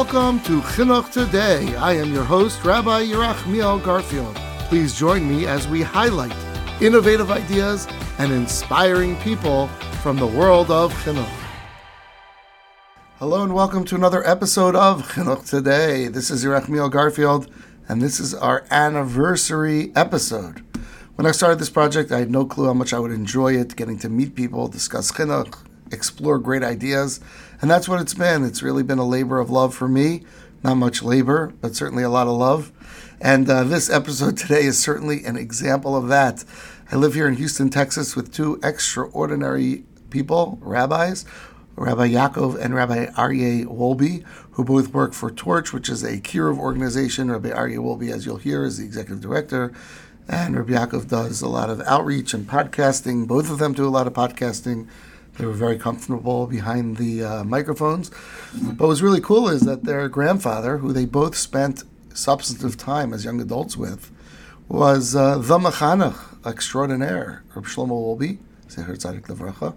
Welcome to Chinuch Today. I am your host, Rabbi Yerachmiel Garfield. Please join me as we highlight innovative ideas and inspiring people from the world of Chinuch. Hello and welcome to another episode of Chinuch Today. This is Yerachmiel Garfield, and this is our anniversary episode. When I started this project, I had no clue how much I would enjoy it, getting to meet people, discuss chinuch, explore great ideas, and that's what it's been. It's really been a labor of love for me. Not much labor, but certainly a lot of love. And uh, this episode today is certainly an example of that. I live here in Houston, Texas, with two extraordinary people, rabbis, Rabbi Yaakov and Rabbi Aryeh Wolbe, who both work for Torch, which is a kiruv organization. Rabbi Aryeh Wolbe, as you'll hear, is the executive director. And Rabbi Yaakov does a lot of outreach and podcasting. Both of them do a lot of podcasting. They were very comfortable behind the uh, microphones. But what's really cool is that their grandfather, who they both spent substantive time as young adults with, was uh, the mechanech extraordinaire, Reb Shlomo Wolbe, Zecher Tzadik Levracha,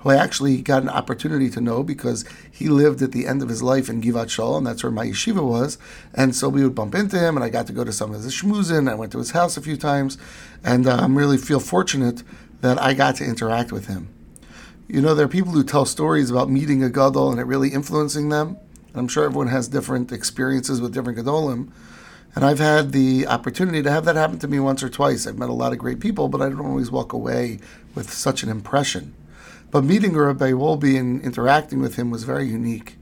who I actually got an opportunity to know because he lived at the end of his life in Givat Shaul, and that's where my yeshiva was. And so we would bump into him, and I got to go to some of his shmuzin. I went to his house a few times, and uh, I'm really feel fortunate that I got to interact with him. You know, there are people who tell stories about meeting a gadol and it really influencing them. And I'm sure everyone has different experiences with different gadolim. And I've had the opportunity to have that happen to me once or twice. I've met a lot of great people, but I don't always walk away with such an impression. But meeting Rabbi Wolbe and interacting with him was very unique.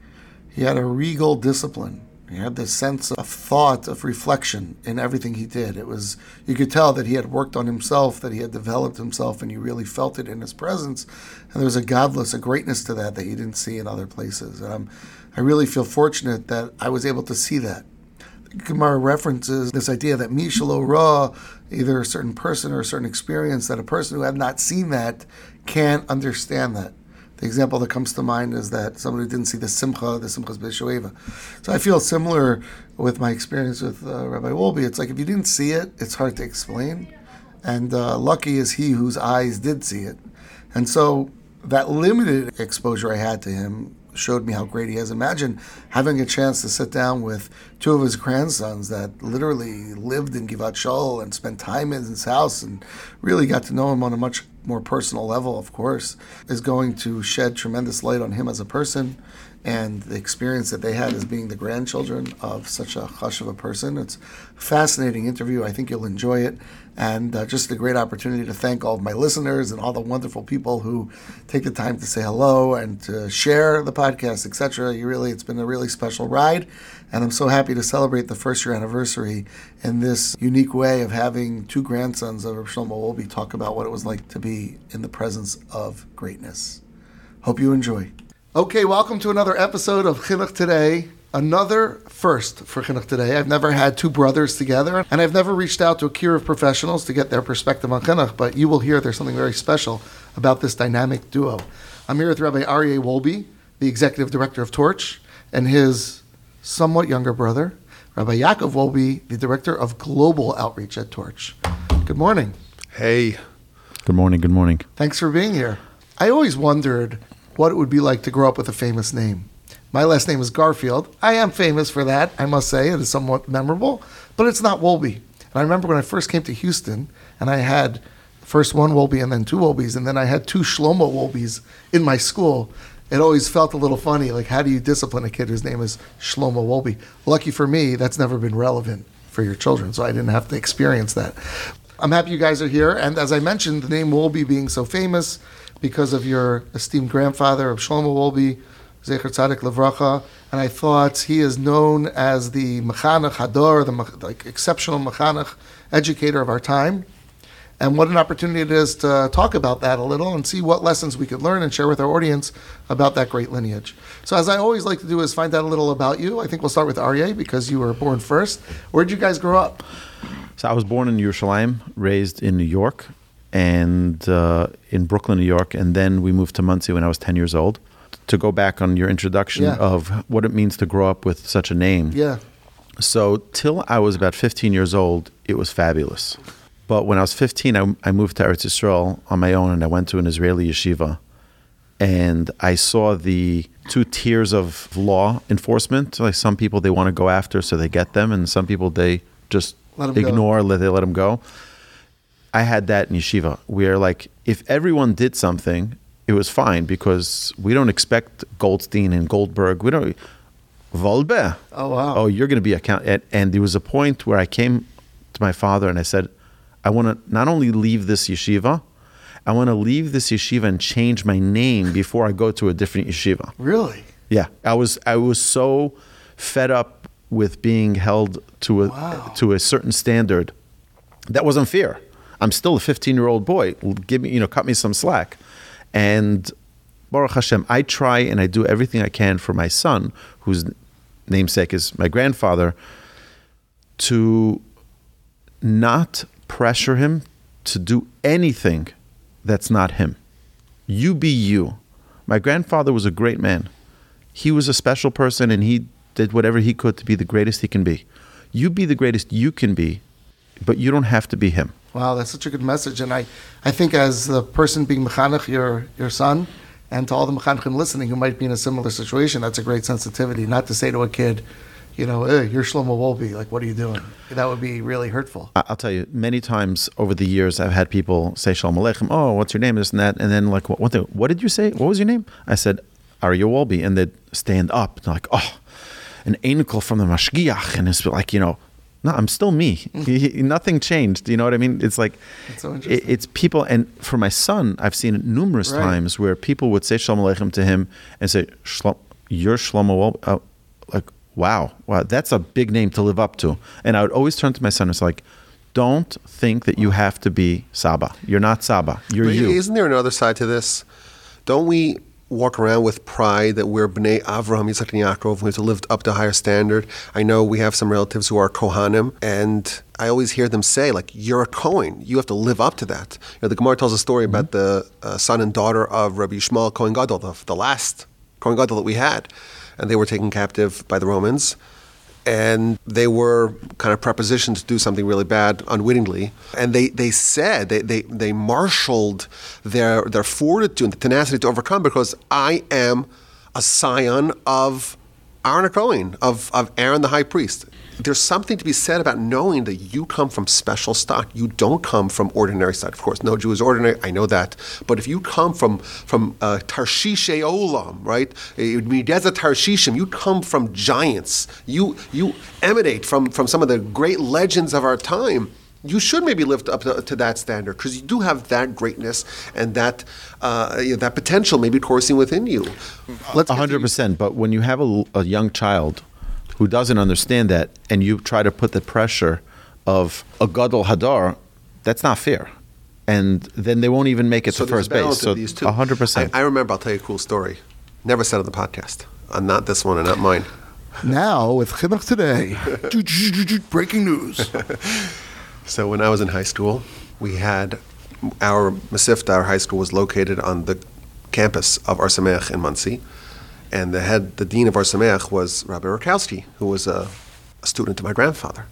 He had a regal discipline. He had this sense of thought, of reflection in everything he did. It was you could tell that he had worked on himself, that he had developed himself, and you really felt it in his presence. And there was a gadlus, a greatness to that that you didn't see in other places. And I'm, I really feel fortunate that I was able to see that. Gemara references this idea that Mishalo Ra, either a certain person or a certain experience, that a person who had not seen that can't understand that. The example that comes to mind is that somebody didn't see the Simcha, the Simchas B'Shoeva. So I feel similar with my experience with uh, Rabbi Wolbe. It's like if you didn't see it, it's hard to explain. And uh, lucky is he whose eyes did see it. And so that limited exposure I had to him showed me how great he is. Imagine having a chance to sit down with two of his grandsons that literally lived in Givat Shaul and spent time in his house and really got to know him on a much more personal level, of course, is going to shed tremendous light on him as a person and the experience that they had as being the grandchildren of such a hush of a person. It's a fascinating interview. I think you'll enjoy it. And uh, just a great opportunity to thank all of my listeners and all the wonderful people who take the time to say hello and to share the podcast, etc. You really, it's been a really special ride. And I'm so happy to celebrate the first year anniversary in this unique way of having two grandsons of Shlomo Wolbe talk about what it was like to be in the presence of greatness. Hope you enjoy. Okay, welcome to another episode of Chinuch Today. Another first for Chinuch Today. I've never had two brothers together, and I've never reached out to a kiruv professionals to get their perspective on Chinuch, but you will hear there's something very special about this dynamic duo. I'm here with Rabbi Aryeh Wolbe, the executive director of Torch, and his somewhat younger brother, Rabbi Yaakov Wolbe, the director of global outreach at Torch. Good morning. Hey. Good morning. Good morning. Thanks for being here. I always wondered what it would be like to grow up with a famous name. My last name is Garfield. I am famous for that, I must say. It is somewhat memorable, but it's not Wolbe. And I remember when I first came to Houston and I had first one Wolbe and then two Wolbes, and then I had two Shlomo Wolbes in my school. It always felt a little funny. Like, how do you discipline a kid whose name is Shlomo Wolbe? Lucky for me, that's never been relevant for your children, so I didn't have to experience that. I'm happy you guys are here. And as I mentioned, the name Wolbe being so famous, because of your esteemed grandfather of Shlomo Wolbe, Zecher Tzadik Levracha, and I thought he is known as the Mechanech Hador, the like, exceptional Mechanech educator of our time. And what an opportunity it is to talk about that a little and see what lessons we could learn and share with our audience about that great lineage. So, as I always like to do, is find out a little about you. I think we'll start with Aryeh because you were born first. Where did you guys grow up? So, I was born in Yerushalayim, raised in New York, and uh, in Brooklyn, New York, and then we moved to Monsey when I was ten years old. To go back on your introduction Yeah. of what it means to grow up with such a name. Yeah. So till I was about 15 years old, it was fabulous. But when I was 15, I, I moved to Eretz Yisrael on my own, and I went to an Israeli yeshiva, and I saw the two tiers of law enforcement. Like some people they want to go after, so they get them, and some people they just Let 'em go. ignore, let they let them go. I had that in yeshiva, where like if everyone did something, it was fine because we don't expect Goldstein and Goldberg. We don't. Volbe. Oh, wow. Oh, you're going to be account. And, and there was a point where I came to my father and I said, I want to not only leave this yeshiva, I want to leave this yeshiva and change my name before I go to a different yeshiva. Really? Yeah, I was I was so fed up with being held to a Wow. to a certain standard that was unfair. I'm still a 15 year old boy. Give me, you know, cut me some slack. And Baruch Hashem, I try and I do everything I can for my son, whose namesake is my grandfather, to not pressure him to do anything that's not him. You be you. My grandfather was a great man. He was a special person and he did whatever he could to be the greatest he can be. You be the greatest you can be, but you don't have to be him. Wow, that's such a good message. And I, I think as the person being mechanech, your, your son, and to all the mechanechim listening who might be in a similar situation, that's a great sensitivity. Not to say to a kid, you know, you're Shlomo Wolbe, like, what are you doing? That would be really hurtful. I'll tell you, many times over the years, I've had people say Shalom Aleichem. Oh, what's your name? This and that. And then like, what, what, the, what did you say? What was your name? I said, Aryeh Wolbe. And they'd stand up. And like, oh, an anicle from the Mashgiach. And it's like, you know, no, I'm still me. Mm. Nothing changed. You know what I mean? It's like, That's so it- it's people. And for my son, I've seen it numerous Right. times where people would say Shalom Aleichem to him and say, Shlom, you're Shlomo. Oh, like, wow, wow, that's a big name to live up to. And I would always turn to my son and say, like, don't think that you have to be Saba. You're not Saba. You're But you. Isn't there another side to this? Don't we walk around with pride that we're Bnei Avraham, Yitzchak, and Yaakov, we have to live up to a higher standard? I know we have some relatives who are Kohanim, and I always hear them say, like, you're a Kohen. You have to live up to that. You know, the Gemara tells a story about the uh, son and daughter of Rabbi Yishmael Kohen Gadol, the, the last Kohen Gadol that we had. And they were taken captive by the Romans and they were kind of prepositioned to do something really bad unwittingly. And they, they said, they, they, they marshaled their, their fortitude and the tenacity to overcome because I am a scion of Aaron Cohen, of, of Aaron the high priest. There's something to be said about knowing that you come from special stock. You don't come from ordinary stock. Of course, no Jew is ordinary. I know that. But if you come from from uh, Tarshish Olam, right? Desert Tarshishim. You come from giants. You you emanate from from some of the great legends of our time. You should maybe live up to, to that standard because you do have that greatness and that uh, you know, that potential maybe coursing within you. Let's hundred to- percent. But when you have a, a young child who doesn't understand that, and you try to put the pressure of a gadol hador, that's not fair. And then they won't even make it to first base. So these two. hundred percent. I, I remember. I'll tell you a cool story. Never said on the podcast. Uh, not this one and not mine. Now with Chinuch Today, breaking news. So when I was in high school, we had our Mesivta, our high school, was located on the campus of Ohr Somayach in Monsey, and the head, the dean of Ohr Somayach was Rabbi Rakowski, who was a, a student of my grandfather,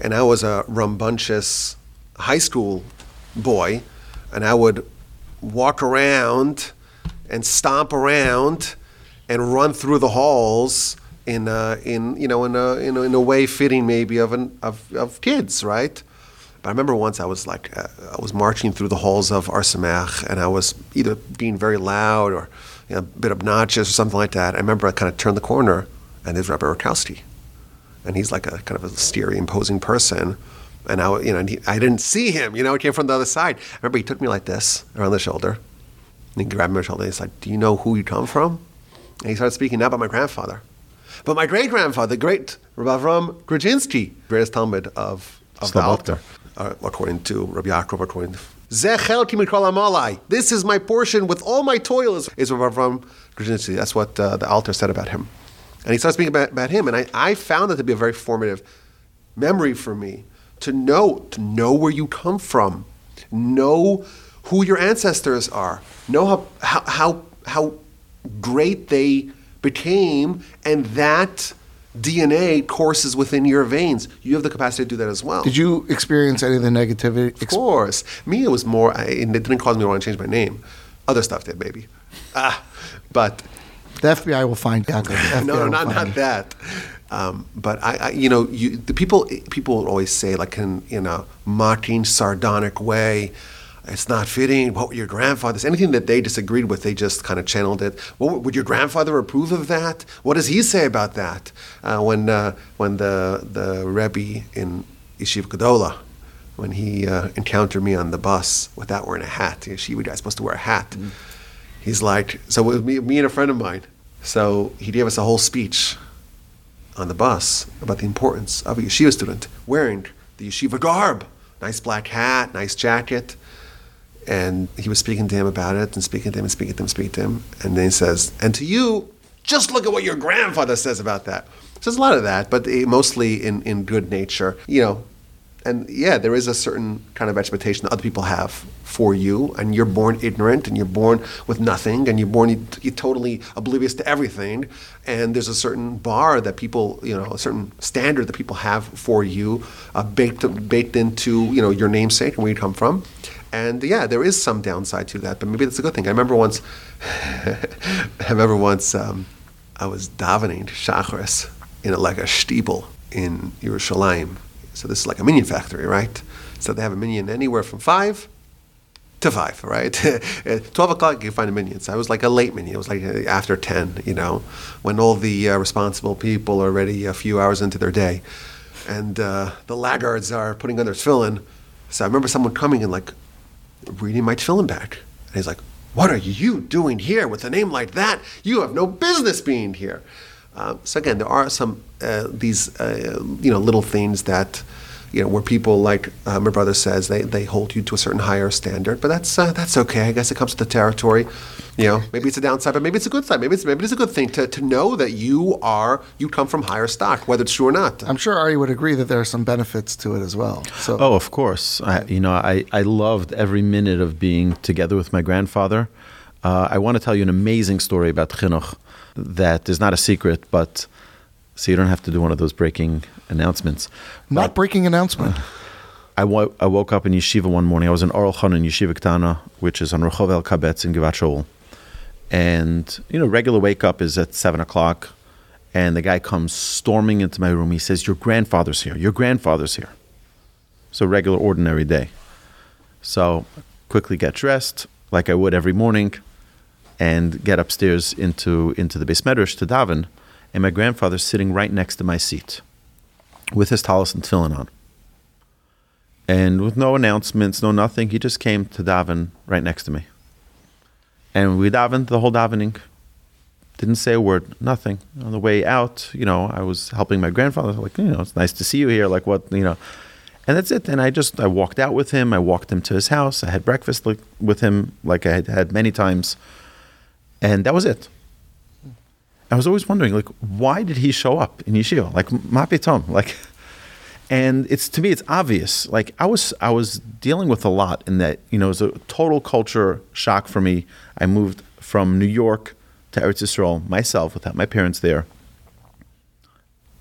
and I was a rambunctious high school boy, and I would walk around and stomp around and run through the halls in a, in you know in a, in a in a way fitting maybe of an of, of kids right but I remember once I was like uh, I was marching through the halls of Ohr Somayach and I was either being very loud or you know, a bit obnoxious or something like that I remember I kind of turned the corner and there's Rabbi Rakowski and he's like a kind of a steery, imposing person. And I, you know, he, I didn't see him. You know, he came from the other side. I remember he took me like this around the shoulder, and he grabbed my shoulder. And he's like, "Do you know who you come from?" And he started speaking not about my grandfather, but my great grandfather, the great Rabbi Avram Grodzinski, greatest talmid of of the. Alter, uh, according to Rabbi Yaakov, according to Zechelti mikol amalai. This is my portion with all my toil is, is Rabbi Avram Grodzinski. That's what uh, the Alter said about him. And he starts speaking about, about him, and I, I found that to be a very formative memory for me to know to know where you come from, know who your ancestors are, know how how how, how great they became, and that DNA courses within your veins. You have the capacity to do that as well. Did you experience any of the negativity? Of course. Me, it was more, I, it didn't cause me to want to change my name. Other stuff did, baby. Ah, but The FBI will find out. No, no, not not that. Um, but I, I, you know, you, the people people always say like in in a mocking, sardonic way, it's not fitting. What would your grandfather? say?" Anything that they disagreed with, they just kind of channeled it. What would- your grandfather approve of that? What does he say about that? Uh, when uh, when the the Rebbe in Yeshiva Gedola, when he uh, encountered me on the bus without wearing a hat, yeshiva guy's supposed to wear a hat. He's like, so it was me, me and a friend of mine. So he gave us a whole speech on the bus about the importance of a yeshiva student wearing the yeshiva garb, nice black hat, nice jacket. And he was speaking to him about it and speaking to him and speaking to him speaking to him. And then he says, and to you, just look at what your grandfather says about that. So there's a lot of that, but mostly in, in good nature. You know, and yeah, there is a certain kind of expectation that other people have for you, and you're born ignorant, and you're born with nothing, and you're born you're totally oblivious to everything. And there's a certain bar that people, you know, a certain standard that people have for you, uh, baked baked into you know your namesake and where you come from. And yeah, there is some downside to that, but maybe that's a good thing. I remember once, I remember once um, I was davening Shacharis in a, like a shtiebel in Yerushalayim. So this is like a minyan factory, right? So they have a minyan anywhere from five to five, right? At 12 o'clock, you find a minyan. So I was like a late minyan. It was like after 10, you know, when all the uh, responsible people are already a few hours into their day. And uh, the laggards are putting on their tefillin. So I remember someone coming and like reading my tefillin back. And he's like, What are you doing here with a name like that? You have no business being here. Uh, so again, there are some uh, these uh, you know little things that you know where people like uh, my brother says they, they hold you to a certain higher standard, but that's uh, that's okay. I guess it comes with the territory. You know, maybe it's a downside, but maybe it's a good side. Maybe it's maybe it's a good thing to, to know that you are you come from higher stock, whether it's true or not. I'm sure Ari would agree that there are some benefits to it as well. So Oh, of course. I, you know, I, I loved every minute of being together with my grandfather. Uh, I want to tell you an amazing story about chinuch that is not a secret, but so you don't have to do one of those breaking announcements. not But breaking announcement. I wo- I woke up in yeshiva one morning. I was in Oral Khan in Yeshiva Ktana, which is on Rehov El Kabetz in Givat Shaul. And, you know, regular wake up is at 7 o'clock. And the guy comes storming into my room. He says, Your grandfather's here. Your grandfather's here. So, regular, ordinary day. So, quickly get dressed like I would every morning and get upstairs into, into the beis medrash to daven. And my grandfather's sitting right next to my seat with his talis and tefillin on. And with no announcements, no nothing, he just came to daven right next to me. And we davened the whole davening. Didn't say a word, nothing. On the way out, you know, I was helping my grandfather. Like, you know, it's nice to see you here. Like, what, you know, and that's it. And I just I walked out with him. I walked him to his house. I had breakfast like, with him, like I had had many times, and that was it. I was always wondering, like, why did he show up in yeshiva? Like, ma pitom, like, and it's to me, it's obvious. Like, I was I was dealing with a lot in that, you know, it was a total culture shock for me. I moved from New York to Eretz Yisrael myself without my parents there,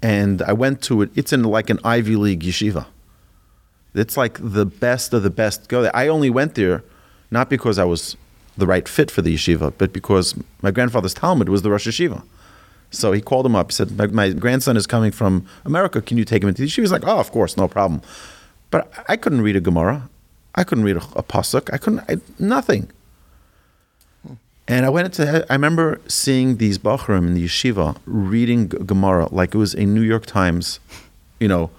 and I went to it. It's in like an Ivy League yeshiva. It's like the best of the best go there. I only went there not because I was the right fit for the yeshiva, but because my grandfather's talmid was the Rosh Yeshiva. So he called him up. He said, my, my grandson is coming from America. Can you take him into the yeshiva? He was like, oh, of course, no problem. But I couldn't read a Gemara. I couldn't read a, a pasuk. I couldn't, I, nothing. Hmm. And I went into, I remember seeing these Bachrim in the yeshiva reading Gemara like it was a New York Times, you know,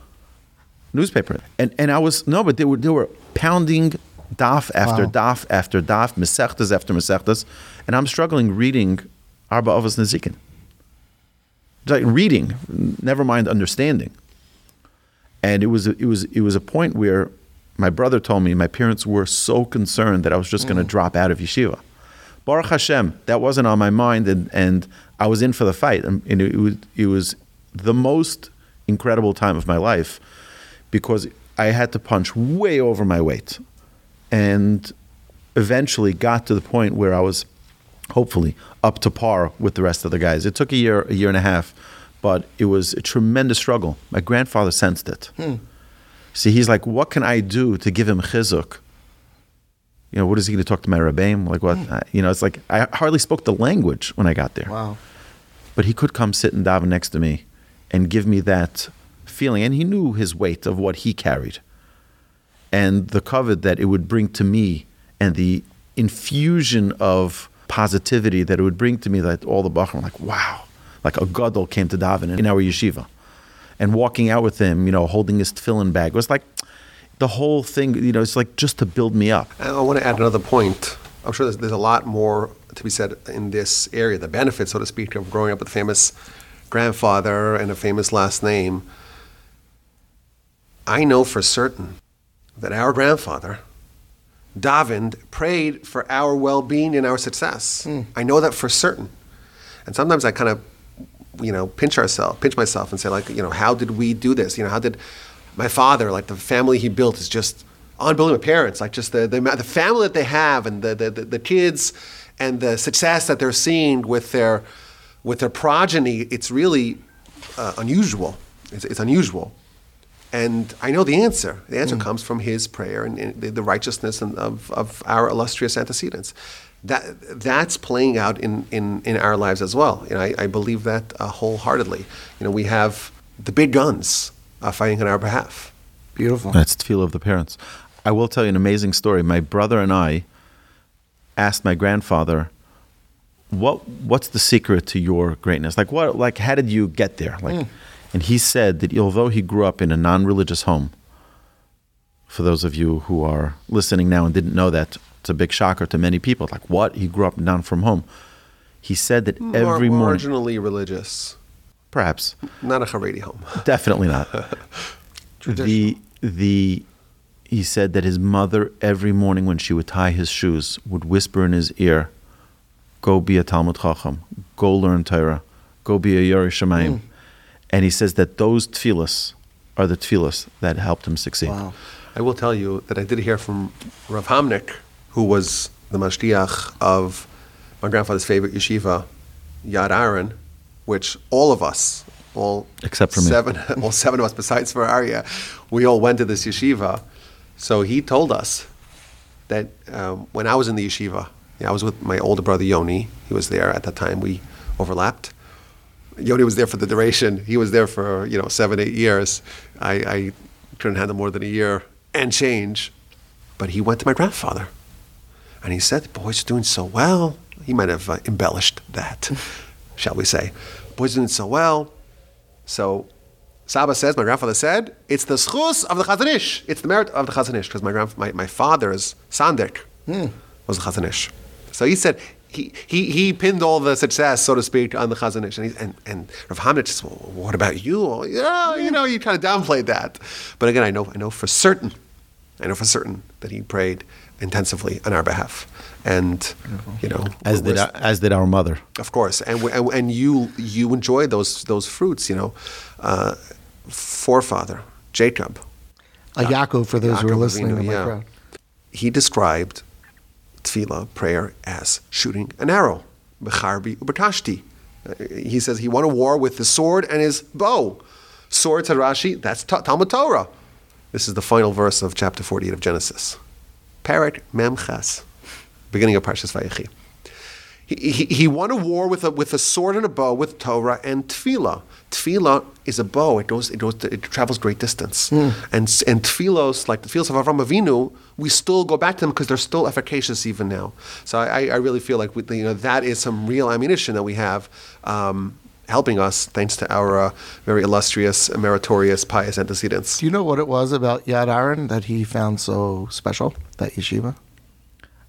newspaper. And and I was no, but they were they were pounding daf after Wow. daf after daf, mesechtas after mesechtas, and I'm struggling reading Arba Avos Nezikin. Like reading, never mind understanding. And it was it was it was a point where my brother told me my parents were so concerned that I was just going to mm. drop out of yeshiva. Baruch Hashem, that wasn't on my mind, and, and I was in for the fight. And, and it, was, it was the most incredible time of my life because I had to punch way over my weight, and eventually got to the point where I was hopefully up to par with the rest of the guys. It took a year, a year and a half, but it was a tremendous struggle. My grandfather sensed it. Hmm. See, he's like, what can I do to give him chizuk? You know, what is he going to talk to my rabbeim? Like what? Hmm. I- you know, it's like I hardly spoke the language when I got there. Wow. but he could come sit and daven next to me and give me that feeling. And he knew his weight of what he carried and the covet that it would bring to me and the infusion of positivity that it would bring to me that all the Bachar were like, wow, like a gadol came to daven in our yeshiva. And walking out with him, you know, holding his tefillin bag, was like the whole thing, you know, it's like just to build me up. I want to add another point. I'm sure there's, there's a lot more to be said in this area, the benefits, so to speak, of growing up with a famous grandfather and a famous last name. I know for certain that our grandfather, davened, prayed for our well being and our success. I know that for certain. And sometimes I kind of, you know, pinch ourselves, pinch myself and say, like, you know, how did we do this? You know, how did my father, like the family he built is just unbelievable. Parents, like just the, the, the family that they have and the, the, the, the kids and the success that they're seeing with their, with their progeny, it's really uh, unusual. It's, it's unusual. And I know the answer. The answer comes from his prayer and, and the, the righteousness and of, of our illustrious antecedents. That, that's playing out in, in, in our lives as well. You know, I, I believe that uh, wholeheartedly. You know, we have the big guns uh, fighting on our behalf. Beautiful. That's the feel of the parents. I will tell you an amazing story. My brother and I asked my grandfather, "What what's the secret to your greatness? Like what like how did you get there?" Like and he said that although he grew up in a non-religious home, for those of you who are listening now and didn't know that, it's a big shocker to many people. Like what? He grew up non from home. He said that every Mar- morning, marginally religious, perhaps, not a Haredi home. Definitely not. the the he said that his mother every morning when she would tie his shoes would whisper in his ear, "Go be a Talmid Chacham, go learn Torah, go be a Yerei Shemayim," hmm. And he says that those tefillas are the tefillas that helped him succeed. Wow. I will tell you that I did hear from Rav Hamnik, who was the mashgiach of my grandfather's favorite yeshiva, Yad Aaron, which all of us, all Except for me. seven, all seven of us besides Aryeh, we all went to this yeshiva. So he told us that um, when I was in the yeshiva, yeah, I was with my older brother Yoni. He was there at that time. We overlapped. Yoni was there for the duration. He was there for you know seven, eight years. I, I couldn't handle more than a year and change. But he went to my grandfather, and he said, "The boy's doing so well." He might have uh, embellished that, shall we say? Boy's doing so well. So Saba says, my grandfather said, it's the schus of the Chazon Ish. It's the merit of the Chazon Ish because my, grand, my, my father's Sandek was the Chazon Ish. So he said, he, he, he pinned all the success, so to speak, on the Chazon Ish. And, he, and, and Rav Hamid just, well, what about you? Well, yeah, you know, you kind of downplayed that. But again, I know, I know for certain, I know for certain that he prayed intensively on our behalf. And, you know, As did we're- as did our mother. of course, and we- and, and you you enjoy those those fruits, you know. Uh, forefather Jacob, A Yaakov for those who are listening Avinu, in the yeah. crowd. he described tefillah prayer as shooting an arrow. Becharbi ubetashti. Uh, He says he won a war with the sword and his bow. Sword to Rashi, that's Ta- Talmud Torah. This is the final verse of chapter 48 of Genesis. Parak Memchas, beginning of Parshas Vayechi. He, he, he won a war with a, with a sword and a bow with Torah and tefillah. Tefillah is a bow; it goes, it goes, it travels great distance. And s- and tefillos, like the tefillos of Avram Avinu, we still go back to them because they're still efficacious even now. So I, I really feel like we, you know that is some real ammunition that we have. Um, Helping us, thanks to our uh, very illustrious, meritorious, pious antecedents. Do you know what it was about Yad Aaron that he found so special, that yeshiva?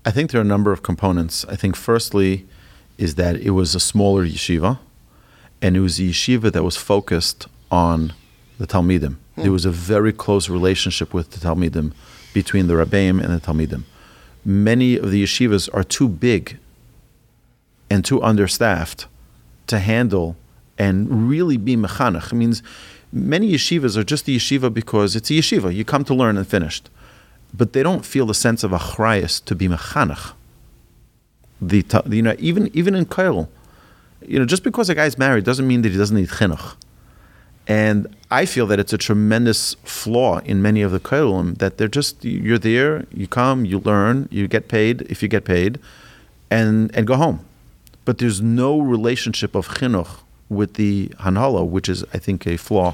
I think there are a number of components. I think firstly is that it was a smaller yeshiva, and it was a yeshiva that was focused on the Talmidim. There hmm. was a very close relationship with the Talmidim between the Rabbeim and the Talmidim. Many of the yeshivas are too big and too understaffed to handle and really be mechanech. It means many yeshivas are just a yeshiva because it's a yeshiva. You come to learn and finished. But they don't feel the sense of achrayas to be mechanech. The, you know, even, even in Kail, you know, just because a guy's married doesn't mean that he doesn't need chinuch. And I feel that it's a tremendous flaw in many of the Kailim that they're just, you're there, you come, you learn, you get paid if you get paid, and, and go home. But there's no relationship of chinuch with the Hanhala, which is, I think, a flaw.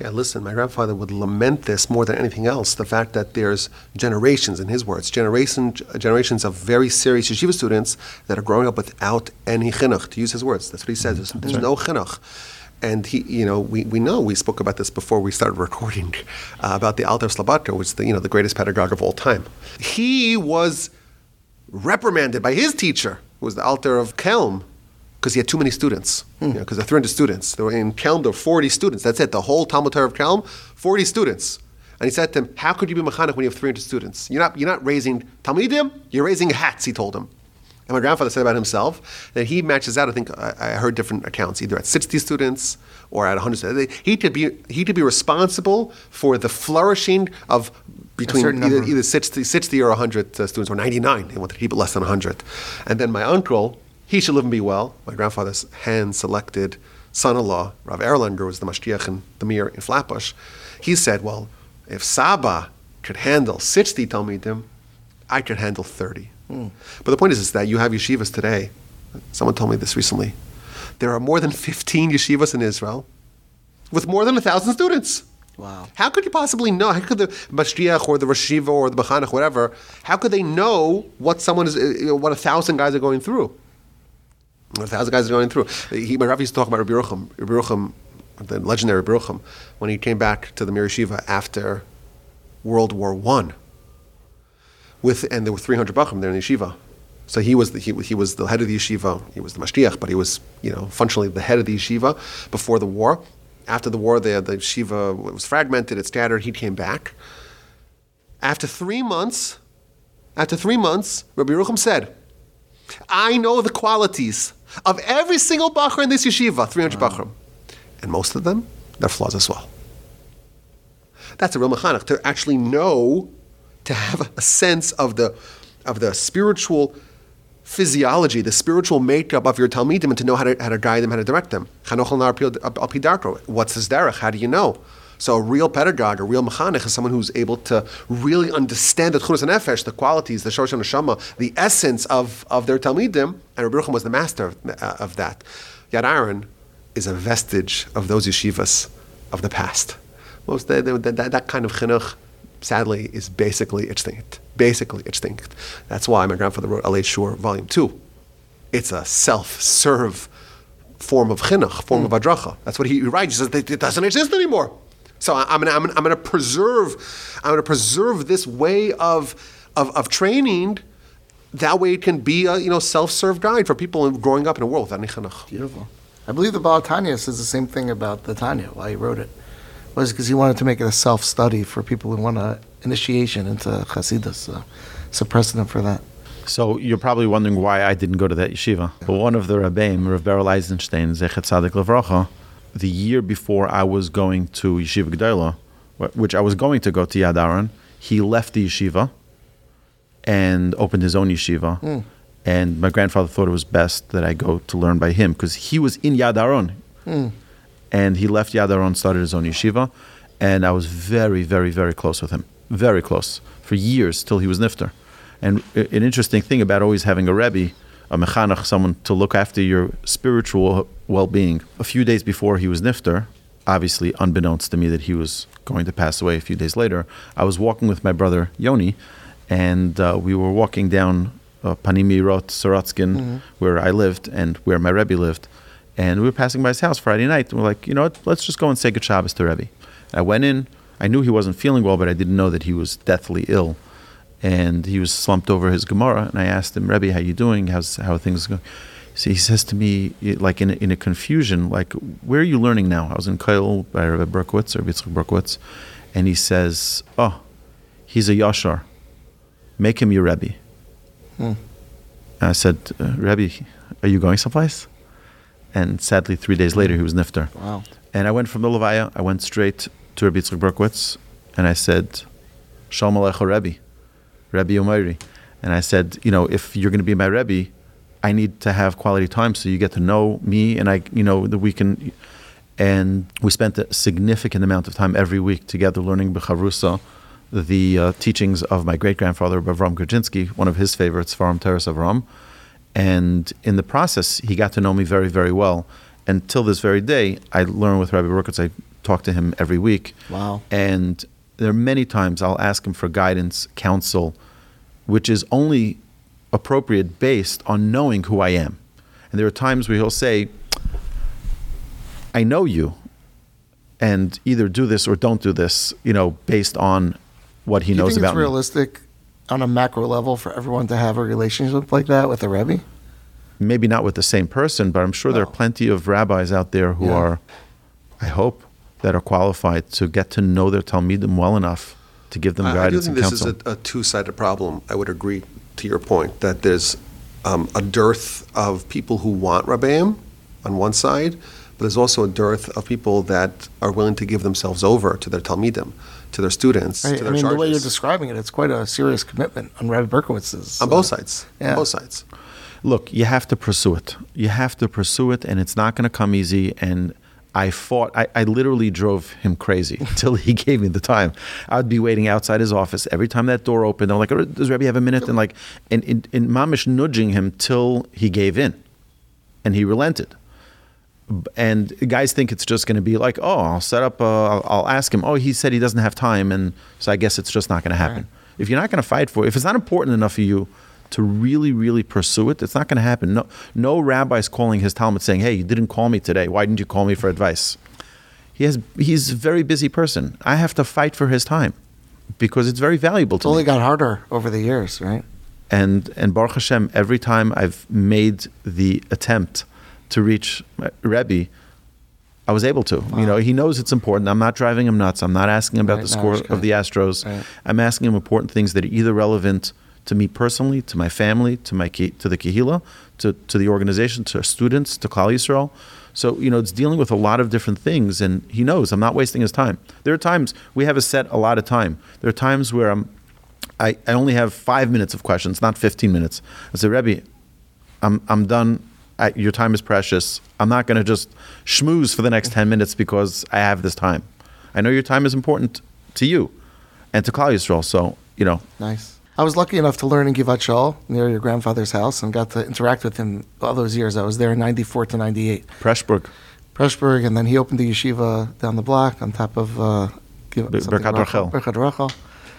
Yeah, listen, my grandfather would lament this more than anything else. The fact that there's generations, in his words, generation, generations of very serious yeshiva students that are growing up without any chinuch, to use his words. That's what he says. There's, there's no chinuch. And he, you know, we, we know we spoke about this before we started recording uh, about the Alter Slabodka, which is the you know the greatest pedagogue of all time. He was reprimanded by his teacher, who was the Alter of Kelm, because he had too many students. Because you know, there are 300 students. There were in Kelm there were 40 students. That's it. The whole Talmud Torah of Kelm, 40 students. And he said to him, "How could you be mechanech when you have 300 students? You're not you're not raising talmidim. You're raising hats." He told him. And my grandfather said about himself that he matches out. I think I, I heard different accounts, either at 60 students or at 100. students. He could be he could be responsible for the flourishing of between either, either 60, 60 or 100 uh, students, or 99. He wanted to keep it less than 100. And then my uncle, he should live and be well. My grandfather's hand-selected son-in-law, Rav Erlanger, was the mashgiach in the Mir in Flatbush. He said, well, if Saba could handle 60 Talmidim, I could handle 30. But the point is, is that you have yeshivas today. Someone told me this recently. There are more than 15 yeshivas in Israel with more than a thousand students. Wow. How could you possibly know? How could the mashgiach or the rashiva or the bachanach, whatever, how could they know what someone is, uh, what a thousand guys are going through? A thousand guys are going through. He, my Rav used to talk about Rabbi Yerucham, the legendary Rabbi when he came back to the Mir Yeshiva after World War One. With and there were 300 bachim there in the yeshiva. So he was the, he, he was the head of the yeshiva. He was the mashgiach, but he was you know functionally the head of the yeshiva before the war. After the war, the the yeshiva was fragmented, it scattered. He came back. After three months, after three months, Rabbi Yerucham said, "I know the qualities of every single bacher in this yeshiva, 300 bachrim, and most of them, they're flaws as well." That's a real mechanech to actually know, to have a sense of the of the spiritual physiology, the spiritual makeup of your talmidim, and to know how to, how to guide them, how to direct them. Chanoch al pidarko. What's his derech? How do you know? So a real pedagogue, a real mechanech, is someone who's able to really understand the tchunas and nefesh, the qualities, the shorosh and neshama, the essence of, of their talmidim. And Rabbi Yerucham was the master of, uh, of that. Yad Aaron is a vestige of those yeshivas of the past. Most that, that, that, that kind of chinuch, sadly, is basically extinct. Basically extinct. That's why my grandfather wrote Alei Shur, Volume 2. It's a self-serve form of chinuch, form of adracha. That's what he writes. He says it doesn't exist anymore. So I- I'm gonna, I'm gonna, I'm gonna preserve, I'm gonna preserve this way of, of, of training. That way, it can be a you know self-serve guide for people growing up in a world without any chinuch. Beautiful. I believe the Baal Tanya says the same thing about the Tanya, why he wrote it. Was because he wanted to make it a self study for people who want a initiation into Hasidus. So it's a precedent for that. So you're probably wondering why I didn't go to that yeshiva. But one of the Rabbeim, Rav Beryl Eisenstein, Zechet Tzadik Levracha, the year before I was going to Yeshiva G'dayla, wh- which I was going to go to Yad Aron, he left the yeshiva and opened his own yeshiva. Hmm. And my grandfather thought it was best that I go to learn by him because he was in Yad Aron. Hmm. And he left Yad Aron, started his own yeshiva. And I was very, very, very close with him. Very close. For years till he was nifter. And uh, an interesting thing about always having a Rebbe, a mechanach, someone to look after your spiritual well being. A few days before he was nifter, obviously unbeknownst to me that he was going to pass away a few days later, I was walking with my brother Yoni, and uh, we were walking down uh, Panimi Rot Sorotskin, where I lived and where my Rebbe lived. And we were passing by his house Friday night, and we're like, you know what, let's just go and say good Shabbos to Rebbe. I went in. I knew he wasn't feeling well, but I didn't know that he was deathly ill. And he was slumped over his Gemara, and I asked him, Rebbe, how you doing? How's how are things going? So he says to me, like in a, in a confusion, like, where are you learning now? I was in Kail by Rebbe Berkowitz, or Yitzchak Berkowitz, and he says, oh, he's a Yashar. Make him your Rebbe. And I said, uh, Rebbe, are you going someplace? And sadly, three days later, he was nifter. Wow. And I went from the Levaya, I went straight to Rabbi Yitzchak Berkowitz, and I said, Shalom Aleichem Rebbe, Rebbe Omeiri. And I said, you know, if you're going to be my Rebbe, I need to have quality time so you get to know me and I, you know, that we can. And we spent a significant amount of time every week together learning B'chavrusa, the uh, teachings of my great grandfather, Avram Grodzinski, one of his favorites, Faram Teres Avram. And in the process, he got to know me very, very well. And till this very day, I learn with Rabbi Berkowitz. I talk to him every week. Wow. And there are many times I'll ask him for guidance, counsel, which is only appropriate based on knowing who I am. And there are times where he'll say, I know you, and either do this or don't do this, you know, based on what he Do you knows think about it's me. realistic on a macro level for everyone to have a relationship like that with a Rebbe? maybe not with the same person, but I'm sure there are plenty of rabbis out there who Yeah. are, I hope, that are qualified to get to know their Talmidim well enough to give them I- I do guidance think and this counsel. is a, a two-sided problem. I would agree to your point that there's um, a dearth of people who want Rabbeim on one side, but there's also a dearth of people that are willing to give themselves over to their Talmidim, to their students, Right? to I their mean, the way you're describing it, it's quite a serious commitment on Rabbi Berkowitz's. on uh, both sides. yeah. On both sides. Look, you have to pursue it. You have to pursue it, and it's not going to come easy. And I fought. I, I literally drove him crazy until he gave me the time. I'd be waiting outside his office every time that door opened. I'm like, "Oh, "Does Rebbe have a minute?" And like, and, and, and Mamish nudging him till he gave in, and he relented. And guys think it's just going to be like, "Oh, I'll set up. Uh, I'll, I'll ask him. Oh, he said he doesn't have time, and so I guess it's just not going to happen." If you're not going to fight for it, if it's not important enough for you to really, really pursue it, it's not going to happen. No, no rabbi is calling his talmid saying, "Hey, you didn't call me today. Why didn't you call me for advice?" He has. He's a very busy person. I have to fight for his time because it's very valuable to It's only me. got harder over the years, right? And and Baruch Hashem, every time I've made the attempt to reach my Rebbe, I was able to. You know, he knows it's important. I'm not driving him nuts. I'm not asking him about Right, the score it's of the. Astros. Right. I'm asking him important things that are either relevant to me personally, to my family, to my to the kahila, to, to the organization, to students, to Klal Yisrael. So you know, it's dealing with a lot of different things, and he knows I'm not wasting his time. There are times we have a set a lot of time. There are times where I'm, I, I only have five minutes of questions, not 15 minutes. I say, Rebbe, I'm I'm done. I, your time is precious. I'm not going to just schmooze for the next 10 minutes because I have this time. I know your time is important to you and to Klal Yisrael. So, you know, Nice. I was lucky enough to learn in Givat Shaul near your grandfather's house and got to interact with him all those years. I was there in 94 to 98. Preshburg, Preshburg, and then he opened the yeshiva down the block on top of uh, Givat- Bir- something Birkat Rachel. Birkat Rachel.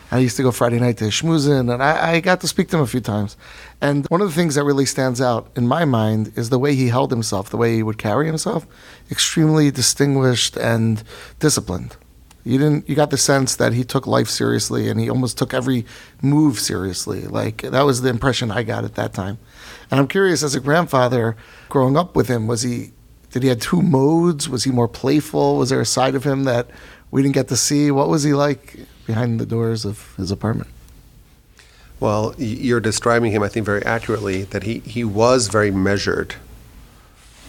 I used to go Friday night to Shmuzin, and I, I got to speak to him a few times. And one of the things that really stands out in my mind is the way he held himself, the way he would carry himself, extremely distinguished and disciplined. You didn't. You got the sense that he took life seriously, and he almost took every move seriously. Like that was the impression I got at that time. And I'm curious, as a grandfather, growing up with him, was he? Did he have two modes? Was he more playful? Was there a side of him that we didn't get to see? What was he like behind the doors of his apartment? Well, you're describing him, I think, very accurately, that he, he was very measured.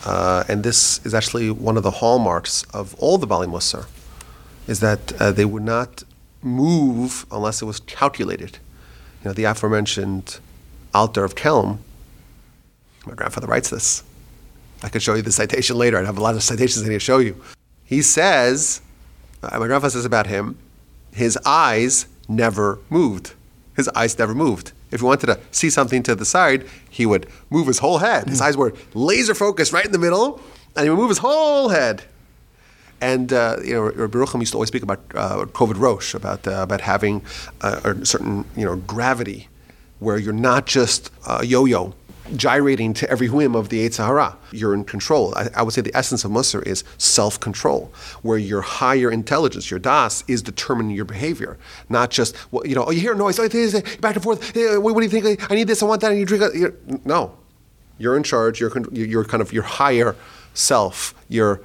Uh, and this is actually one of the hallmarks of all the Bali is that uh, they would not move unless it was calculated. You know, the aforementioned Alter of Kelm, my grandfather writes this. I could show you the citation later. I have a lot of citations I need to show you. He says, uh, my grandfather says about him, his eyes never moved. His eyes never moved. If he wanted to see something to the side, he would move his whole head. His eyes were laser focused right in the middle, and he would move his whole head. And uh, you know, Rabbi Rucham used to always speak about uh, COVID Rosh, about uh, about having uh, a certain you know gravity, where you're not just a yo-yo gyrating to every whim of the yetzer hara. You're in control. I, I would say the essence of Musar is self-control, where your higher intelligence, your das, is determining your behavior, not just well, you know. Oh, you hear noise. Oh, back and forth. Eh, What, do you think? I need this. I want that. And you drink. No, you're in charge. You're you're kind of your higher self. You're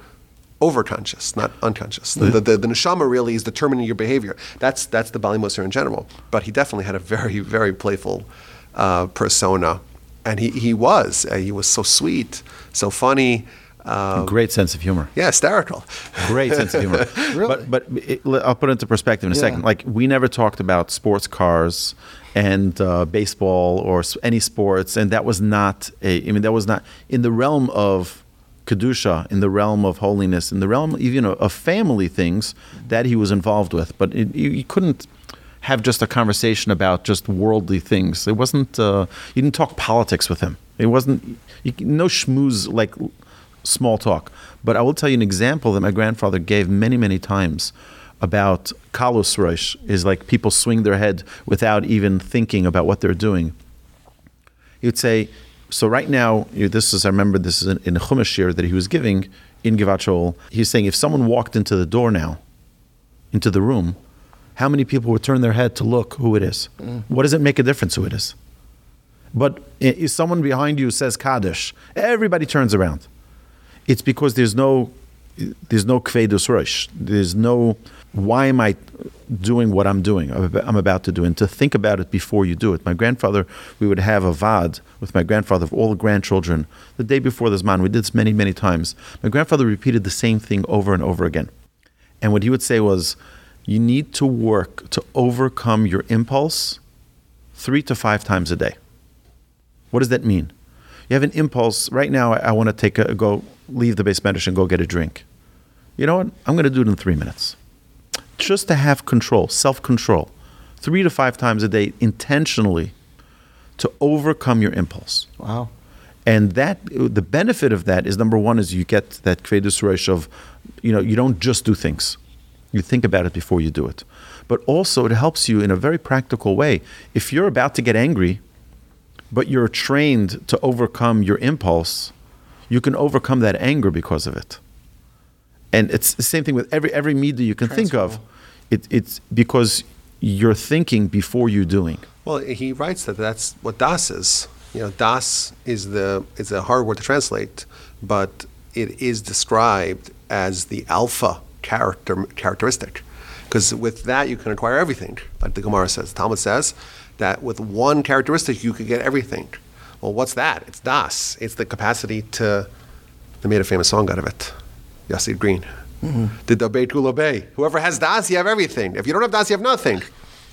overconscious, not unconscious. The, the, the, the neshama really is determining your behavior. That's that's the Bali Musar in general. But he definitely had a very very playful uh, persona, and he he was uh, he was so sweet, so funny. Um, great sense of humor. yeah, hysterical. Great sense of humor. Really? But but it, I'll put it into perspective in a Yeah. second. Like we never talked about sports cars and uh, baseball or any sports, and that was not a. I mean, that was not in the realm of kedusha, in the realm of holiness, in the realm even of, family things that he was involved with. But it, you, couldn't have just a conversation about just worldly things. It wasn't. Uh, you didn't talk politics with him. It wasn't. You, no schmooze like small talk. But I will tell you an example that my grandfather gave many, many times about kalus rosh is like people swing their head without even thinking about what they're doing. He would say, so right now, you- this is I remember this is in, in chumash that he was giving in Givat Shaul. He's saying if someone walked into the door now, into the room, how many people would turn their head to look who it is? Mm. What does it make a difference who it is? But if someone behind you says Kaddish, everybody turns around. It's because there's no there's no kvedus rosh. There's no why am I doing what I'm doing? I'm about to do, and to think about it before you do it. My grandfather, we would have a vad with my grandfather of all the grandchildren the day before this man. We did this many many times. My grandfather repeated the same thing over and over again, and what he would say was, "You need to work to overcome your impulse three to five times a day." What does that mean? You have an impulse right now. I, I want to take a go, leave the beis medrash and go get a drink. You know what? I'm going to do it in three minutes, just to have control, self control, three to five times a day, intentionally, to overcome your impulse. Wow. And that the benefit of that is number one is you get that kvedus rosh of, you know, you don't just do things, you think about it before you do it. But also it helps you in a very practical way. If you're about to get angry, but you're trained to overcome your impulse, you can overcome that anger because of it. And it's the same thing with every every media you can think of. It, it's because you're thinking before you're doing. Well, he writes that that's what das is. You know, das is the is a hard word to translate, but it is described as the alpha character characteristic. Because with that you can acquire everything, like the Gemara says. Talmud says that with one characteristic you could get everything. Well, what's that? It's das. It's the capacity to. They made a famous song out of it. Yassid Green. Did the Beit Kul obey? Whoever has das, you have everything. If you don't have das, you have nothing.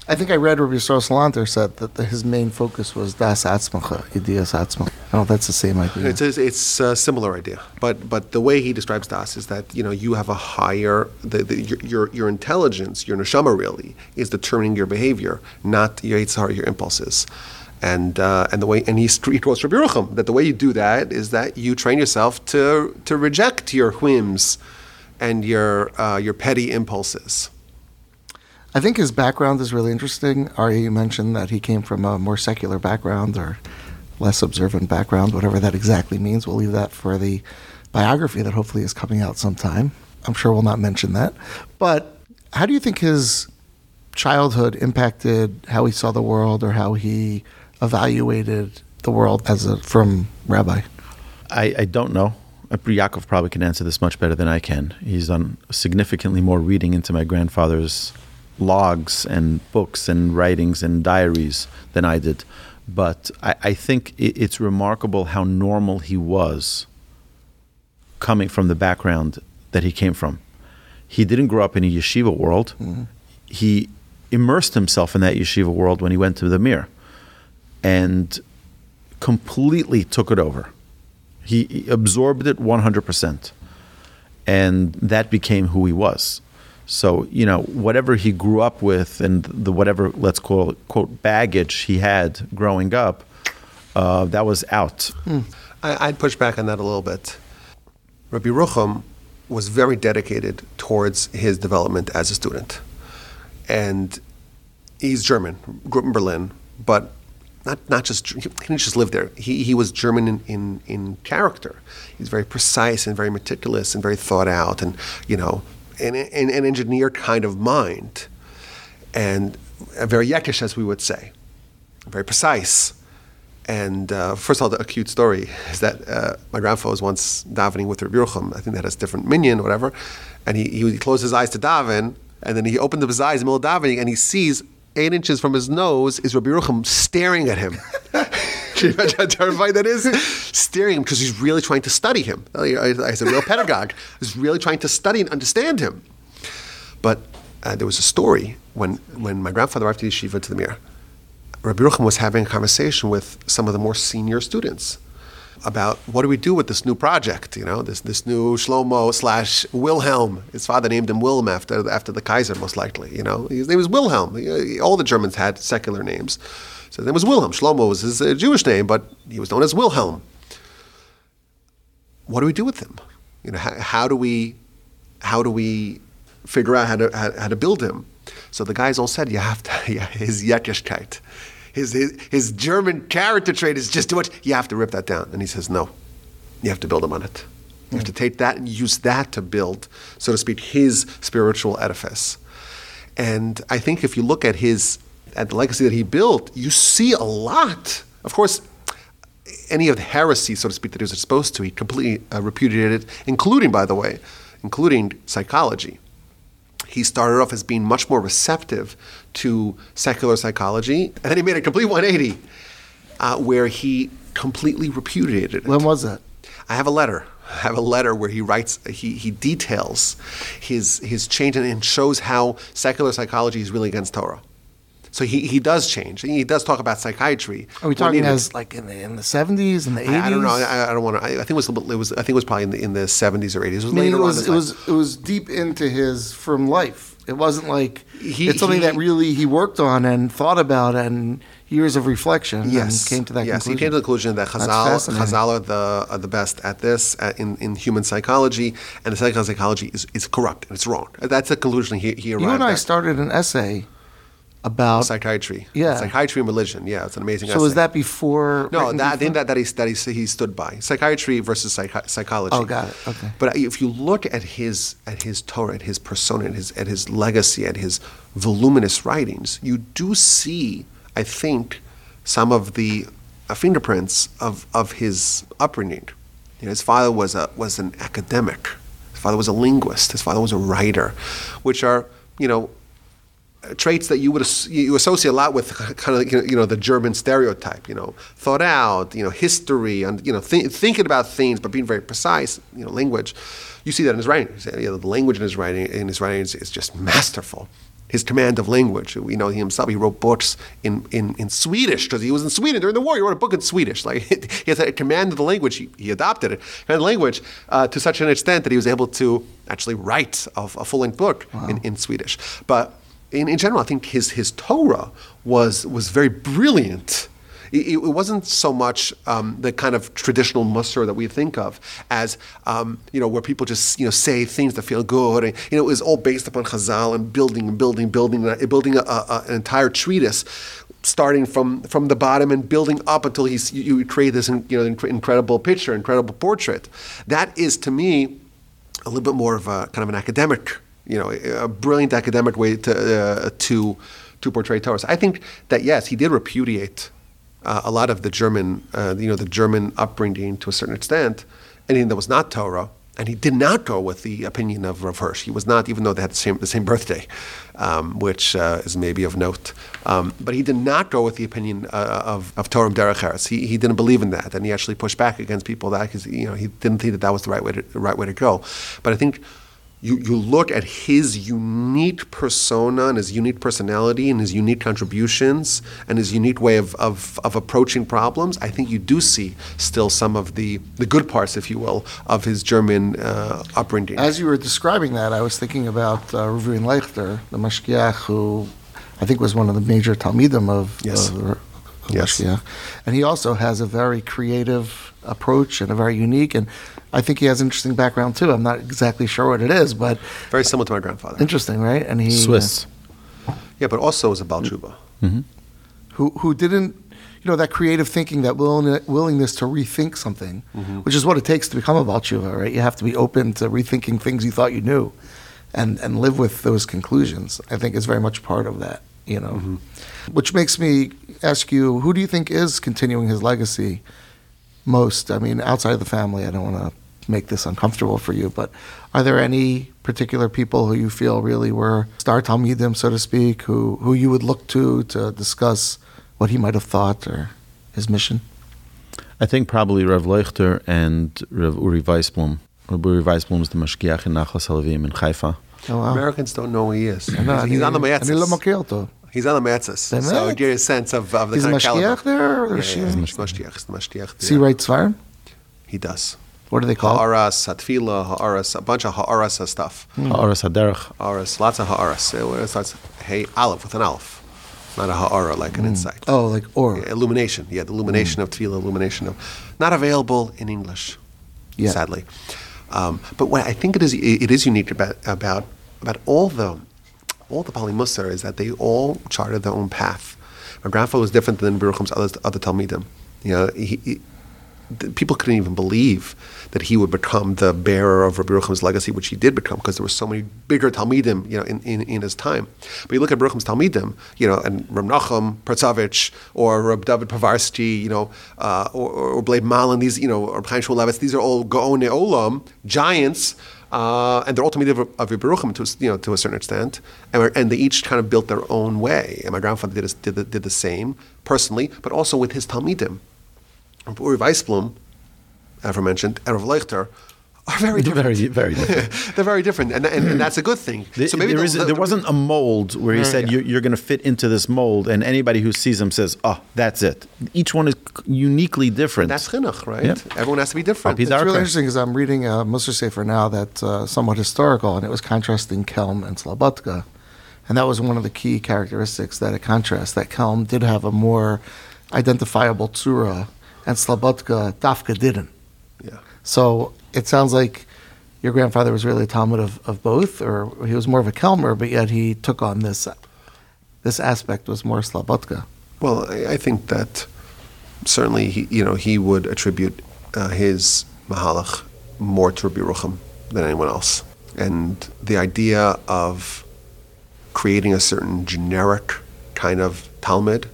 I think I read Rabbi Yisrael Salanter said that his main focus was das atzmacha, ideas atzmacha. I don't know if that's the same idea. It's a, it's a similar idea, but but the way he describes das is that you know you have a higher the, the, your, your your intelligence, your neshama really is determining your behavior, not your yitzhar, your impulses, and uh, and the way and he quotes Rabbi Yerucham that the way you do that is that you train yourself to to reject your whims and your uh, your petty impulses. I think his background is really interesting. Ari, you mentioned that he came from a more secular background or less observant background, whatever that exactly means. We'll leave that for the biography that hopefully is coming out sometime. I'm sure we'll not mention that. But how do you think his childhood impacted how he saw the world or how he evaluated the world as a from rabbi? I, I don't know. Uh, Yaakov probably can answer this much better than I can. He's done significantly more reading into my grandfather's logs and books and writings and diaries than I did. But I, I think it, it's remarkable how normal he was coming from the background that he came from. He didn't grow up in a yeshiva world. He immersed himself in that yeshiva world when he went to the Mir and completely took it over. He absorbed it 100%. And that became who he was. So, you know, whatever he grew up with and the whatever, let's call it, quote, baggage he had growing up, uh, that was out. I, I'd push back on that a little bit. Rabbi Rucham was very dedicated towards his development as a student. And he's German, grew up in Berlin, but not, not just, he didn't just live there. He, he was German in, in, in character. He's very precise and very meticulous and very thought out and, you know, an, an, an engineer kind of mind. And uh, very yekish, as we would say, very precise. And uh, first of all, the acute story is that uh, my grandfather was once davening with Rabbi Yerucham. I think that has different minyan or whatever. And he, he, he closed his eyes to daven, and then he opened up his eyes in the middle of davening, and he sees eight inches from his nose is Rabbi Yerucham staring at him. Can you imagine how terrifying that is? Staring him because he's really trying to study him. He's a real pedagogue. He's really trying to study and understand him. But uh, there was a story when, when my grandfather arrived to yeshiva to the Mir. Rabbi Yerucham was having a conversation with some of the more senior students about what do we do with this new project, you know, this, this new Shlomo slash Wilhelm. His father named him Wilhelm after, after the Kaiser, most likely, you know. His name was Wilhelm. All the Germans had secular names. So his name was Wilhelm. Shlomo was his uh, Jewish name, but he was known as Wilhelm. what do we do with him? You know, how, how do we how do we figure out how to how, how to build him? So the guys all said, you have to, yeah, his Yekishkeit, his, his his German character trait is just too much. You have to rip that down. And he says, no, you have to build him on it. You have to take that and use that to build, so to speak, his spiritual edifice. And I think if you look at his at the legacy that he built, you see a lot. Of course, any of the heresy, so to speak, that he was exposed to, he completely uh, repudiated it, including, by the way, including psychology. He started off as being much more receptive to secular psychology, and then he made a complete 180, uh, where he completely repudiated it. When was that? I have a letter. I have a letter where he writes, he, he details his, his change and, and shows how secular psychology is really against Torah. So he, he does change. He does talk about psychiatry. Are we talking as like in the in the seventies and the eighties? I, I don't know. I, I don't want to. I, I think it was, a little- it was. I think it was probably in the, in the 70s or 80s. It was I mean, later it was in it was it was deep into his from life. It wasn't like He- it's something he- that really he worked on and thought about and years of reflection. Yes, and came to that yes. conclusion. He came to the conclusion that Chazal. Chazal are the are the best at this in in human psychology, and the psychology is, is corrupt and it's wrong. That's the conclusion he, he arrived You and I at. started an essay about. psychiatry. Yeah. psychiatry and religion. Yeah, it's an amazing. so was that before? No, that, I think that, that, he, that he, he stood by psychiatry versus psychi- psychology. Oh, got it. Okay. But if you look at his at his Torah, at his persona, at his at his legacy, at his voluminous writings, you do see, I think, some of the uh, fingerprints of, of his upbringing. You know, his father was a was an academic. His father was a linguist. His father was a writer, which are you know traits that you would you associate a lot with kind of you know the German stereotype. You know, thought out, you know, history, and you know, th- thinking about things, but being very precise. You know, language. You see that in his writing. You know, the language in his writing in his writings is just masterful. His command of language. You know, he himself he wrote books in, in, in Swedish because he was in Sweden during the war. He wrote a book in Swedish. Like he has a command of the language. He, he adopted it, command of language uh, to such an extent that he was able to actually write a, a full length book in, in Swedish. But in, in general, I think his, his Torah was, was very brilliant. It, it wasn't so much um, the kind of traditional mussar that we think of as, um, you know, where people just, you know, say things that feel good. And, you know, it was all based upon Chazal and building and building, building, uh, building a, a, an entire treatise starting from, from the bottom and building up until he's, you, you create this you know, incredible picture, incredible portrait. That is, to me, a little bit more of a kind of an academic, you know, a brilliant academic way to uh, to to portray. So I think that yes, he did repudiate uh, a lot of the German, uh, you know, the German upbringing to a certain extent, anything that was not Torah. And he did not go with the opinion of Rav Hirsch. He was not, even though they had the same, the same birthday, um, which uh, is maybe of note. Um, but he did not go with the opinion uh, of, of Torah Derech Eretz. He, he didn't believe in that, and he actually pushed back against people that because you know he didn't think that that was the right way to, the right way to go. But I think you, you look at his unique persona and his unique personality and his unique contributions and his unique way of, of, of approaching problems, I think you do see still some of the, the good parts, if you will, of his German uh, upbringing. As you were describing that, I was thinking about uh, Leuchter, the Mashgiach, who I think was one of the major Talmidim of, Yes. Yes. Mashgiach. And he also has a very creative approach and a very unique, and I think he has an interesting background too. I'm not exactly sure what it is, but Very similar to my grandfather. interesting, right? And he Swiss. Yeah, but also was a Baal Tshuva. Mm-hmm. who who didn't you know that creative thinking that willing, willingness to rethink something mm-hmm. which is what it takes to become a Baal Tshuva, right you have to be open to rethinking things you thought you knew and and live with those conclusions i think is very much part of that you know mm-hmm. which makes me ask you who do you think is continuing his legacy most i mean outside of the family i don't want to make this uncomfortable for you but are there any particular people who you feel really were star talmidim so to speak who who you would look to to discuss what he might have thought or his mission I think probably Rav Leuchter and Rav Uri Weisblum. Rav Uri Weisblum is the Mashgiach in Nachlas Halavim in Haifa. Oh, wow. Americans don't know who he is. he's, on the Moetzes. He's on the Moetzes. So get a sense of, of the he's kind of caliber. there? Or yeah, yeah, he's mashgiach. He's mashgiach. Does he write Svarim? He does. What do they call ha'aras, it? Ha'aras, a bunch of Ha'aras stuff. Mm. Ha'aras, ha'derach, Ha'aras, lots of Ha'aras. It starts, hey, Aleph with an Aleph. Not a ha'ara, like an mm. insight. Oh, like or yeah, illumination. Yeah, the illumination mm. of tefillah, illumination of, not available in English, yeah. sadly. Um, but what I think it is, it is unique about, about about all the all the Pali Musar is that they all charted their own path. My grandfather was different than Baruchim's other other Talmidim. You know, he, he, people couldn't even believe that he would become the bearer of Rabbi Yerucham's legacy, which he did become, because there were so many bigger Talmidim, you know, in, in, in his time. But you look at Yerucham's Talmidim, you know, and Reb Nachum Partzovitz or Reb David Povarsky, you know, uh, or, or Blade Malin, these, you know, or Chaim Shmulevitz, these are all Gaone Olam, giants, uh, and they're Talmidim of, of to, you know, to a certain extent, and, and they each kind of built their own way. And my grandfather did, this- did, the, did the same personally, but also with his Talmidim. Uri Weisblum, aforementioned, and Rav Leuchter are very different. Very, very different. They're very different, and, and, and that's a good thing. There- so maybe there, the- is, the- there wasn't a mold where he said you're, you're going to fit into this mold, and anybody who sees him says, "Oh, that's it." Each one is uniquely different. That's chinuch, right? Yep. Everyone has to be different. He's It's really interesting because I'm reading a Musar Sefer now that's uh, somewhat historical, and it was contrasting Kelm and Slobodka. And that was one of the key characteristics that it contrasts, that Kelm did have a more identifiable tsura, and Slobodka, Dafka didn't. Yeah. So it sounds like your grandfather was really a talmid of, of both, or he was more of a Kelmer, but yet he took on this this aspect was more Slobodka. Well, I, I think that certainly, he, you know, he would attribute uh, his mahalach more to Rabbi Yerucham than anyone else, and the idea of creating a certain generic kind of talmid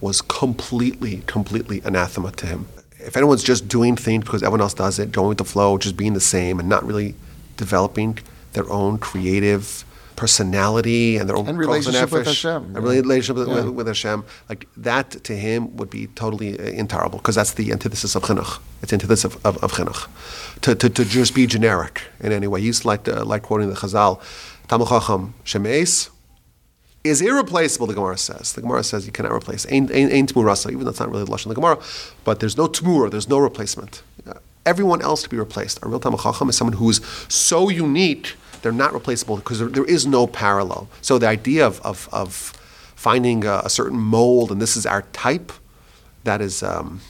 was completely, completely anathema to him. If anyone's just doing things because everyone else does it, going with the flow, just being the same, and not really developing their own creative personality and their own And relationship with Hashem, and yeah. relationship with, Yeah. with, Hashem, like that to him would be totally uh, intolerable because that's the antithesis of chinuch. It's antithesis of, of, of chinuch. To, to, to just be generic in any way. He used to like, to, like quoting the Chazal, Talmid Chacham Shemeis is irreplaceable, the Gemara says. The Gemara says you cannot replace. Ain, ain, ain tmurasa, even though it's not really the of the Gemara, but there's no tmura, there's no replacement. Everyone else to be replaced. A real Talmid Chacham is someone who's so unique, they're not replaceable because there, there is no parallel. So the idea of, of, of finding a, a certain mold, and this is our type, that is um,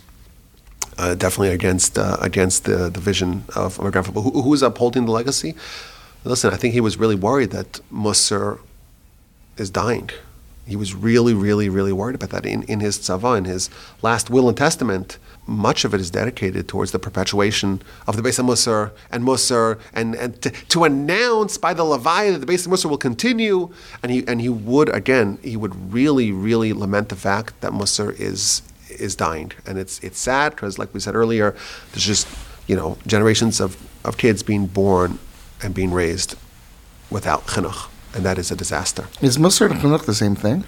uh, definitely against uh, against the, the vision of my grandfather. Who, who is upholding the legacy? Listen, I think he was really worried that Musar is dying. He was really, really, really worried about that. In, in his tzava, in his last will and testament, much of it is dedicated towards the perpetuation of the Beis Musar and Musar, and, and to, to announce by the Levi that the Beis Musar will continue. And he and he would again, he would really, really lament the fact that Musar is is dying, and it's it's sad because, like we said earlier, there's just you know generations of, of kids being born and being raised without chinuch, and that is a disaster. Is Musar and Chinuch the same thing?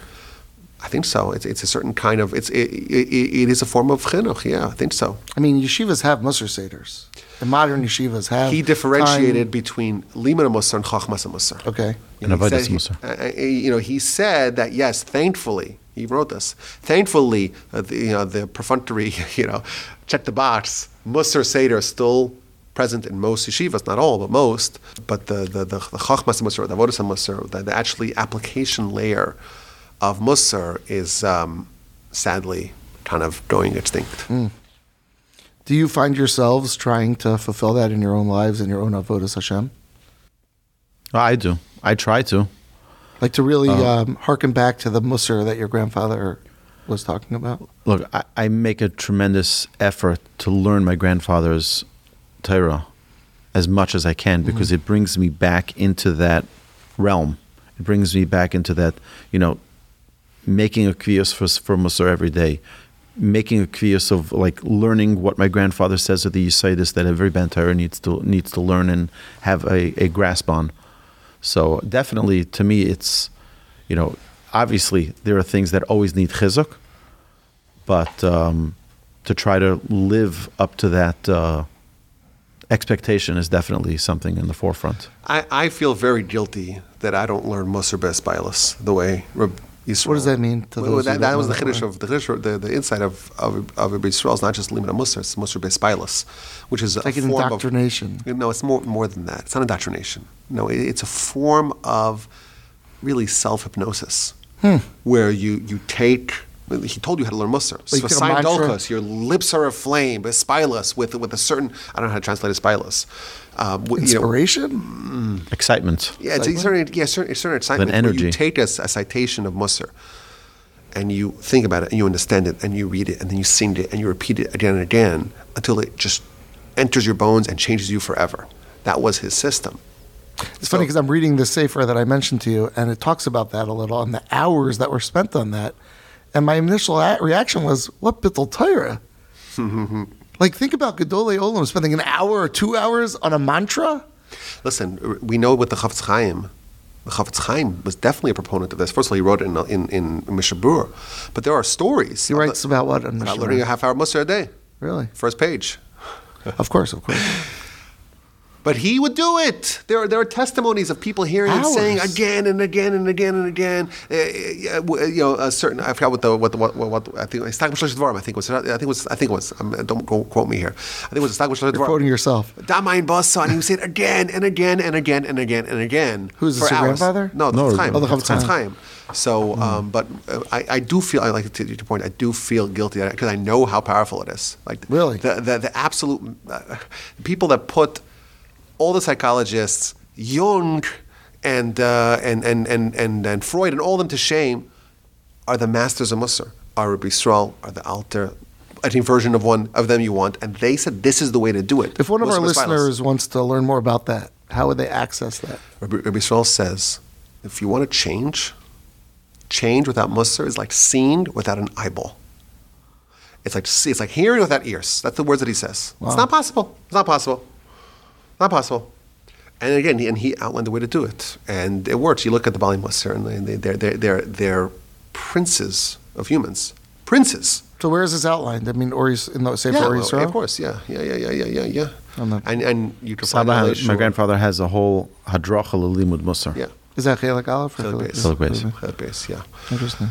I think so. It's, it's a certain kind of it's it, it, it is a form of chinuch. Yeah, I think so. I mean, yeshivas have Musar Seders. The modern yeshivas have. He differentiated time- between limud musar and chachmas musar. Okay. And He avodas said- musar. uh, uh, You know, he said that yes, thankfully, he wrote this. Thankfully, uh, the, you know, the perfunctory, you know, check the box. Musar seder is still present in most yeshivas, not all, but most. But the the the, the chachmas musar, the avodas musar, the, the actually application layer of musar is um, sadly kind of going extinct. Do you find yourselves trying to fulfill that in your own lives and your own avodas Hashem? I do. I try to. Like to really Uh-huh. um, harken back to the Musar that your grandfather was talking about? Look, I, I make a tremendous effort to learn my grandfather's Torah as much as I can because it brings me back into that realm. It brings me back into that, you know, making a kviyas for, for Musar every day, making a kviyas of like learning what my grandfather says of the Yisaidis that every Ben Torah needs to needs to learn and have a, a grasp on. So definitely, to me, it's you know, obviously there are things that always need chizuk, but um, to try to live up to that uh, expectation is definitely something in the forefront. I, I feel very guilty that I don't learn Musar Bes Bailas the way Reb Yisrael. What does that mean to Well, that, that was the know that chiddush of the chiddush, the, the insight of of, of Reb Yisrael is not just limud Musar, it's Musar Bes Bailas, which is a like an form indoctrination. Of, no, it's more more than that. It's not indoctrination. No, it, it's a form of really self hypnosis, Hmm. where you you take He told you how to learn Musar. Like a Svasayin your lips are aflame, but spilus with with a certain I don't know how to translate a spilus. Um, w- you know, Inspiration? Excitement. yeah, it's a certain, yeah, certain, certain excitement. An where You energy. take a, a citation of Musar and you think about it and you understand it and you read it and then you sing it and you repeat it again and again until it just enters your bones and changes you forever. That was his system. It's funny because I'm reading the Sefer that I mentioned to you, and it talks about that a little and the hours that were spent on that. And my initial reaction was, what bittul Torah? like, think about Gedolei Olam spending an hour or two hours on a mantra. Listen, we know with the Chafetz Chaim, the Chafetz Chaim was definitely a proponent of this. First of all, he wrote it in in, in Mishnah Berurah, but there are stories. He writes about what? about learning a half hour Musar a day. Really? First page. Of course, of course. But he would do it. There are, there are testimonies of people hearing him saying again and again and again and again. Uh, you know, a certain I forgot what the what the, what, what, what I think Stag B'Shlosh Dvarim, I think was I think it was I think it was um, don't quote me here. I think it was You're quoting yourself. Damayin Basa, and he would say it again and again and again and again and again. Who's this, your hours. grandfather? No, the No, Chaim. oh, the time. Chaim. So, um, but uh, I, I do feel, I like to your point, I do feel guilty because I know how powerful it is. Like Really? the the, the absolute uh, people that put all the psychologists, Jung and, uh, and, and, and, and, and Freud and all them to shame are the masters of Musar. Are Rabbi Yisrael, are the Alter, any version of one of them you want, and they said this is the way to do it. If one of our listeners wants to learn more about that, how would they access that? Rabbi, Rabbi Yisrael says, if you want to change, change without Musar is like seeing without an eyeball. It's like see, it's like hearing without ears. That's the words that he says. Wow. It's not possible. It's not possible. Not possible. And again, he, and he outlined the way to do it, and it works. You look at the Bali Musar, and they, they're, they're, they're, they're princes of humans. Princes. So where is this outlined? I mean, or in the same Yeah, Or well, Yisrael? of course. Yeah, yeah, yeah, yeah, yeah, yeah, yeah. And and you can find Saba, that has- my grandfather has a whole hadracha l'limud musar. Yeah, Is that Chelik Aleph? or Chelik Chelik Beis. Chelik Beis. Beis? Base, yeah. Interesting.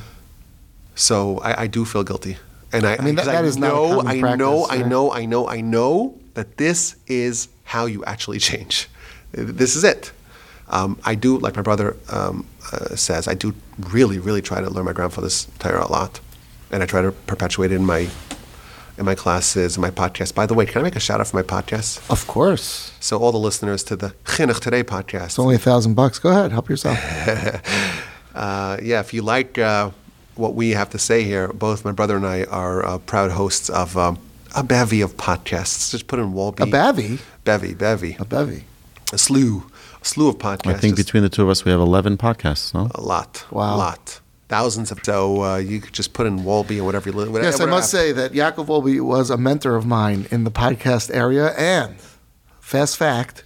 So I, I do feel guilty, and I, I mean, that- 'cause that is not a know, common I know, practice, I right? know, I know, I know that this is how you actually change. This is it. Um, I do, like my brother um, uh, says, I do really, really try to learn my grandfather's Torah a lot, and I try to perpetuate it in my in my classes, in my podcast. By the way, can I make a shout out for my podcast? Of course. So all the listeners to the Chinuch Today podcast. It's only a thousand bucks. Go ahead, help yourself. Uh, yeah, if you like uh, what we have to say here, both my brother and I are uh, proud hosts of um, a bevy of podcasts. Just put in Wolbe. A bevy? Bevy, bevy. A bevy. A slew. A slew of podcasts. I think Just between the two of us, we have 11 podcasts, no? a lot. Wow. A lot. Thousands of. So uh, you could just put in Wolbe and whatever you li- whatever. Yes, I must say that Yaakov Wolbe was a mentor of mine in the podcast area, and fast fact,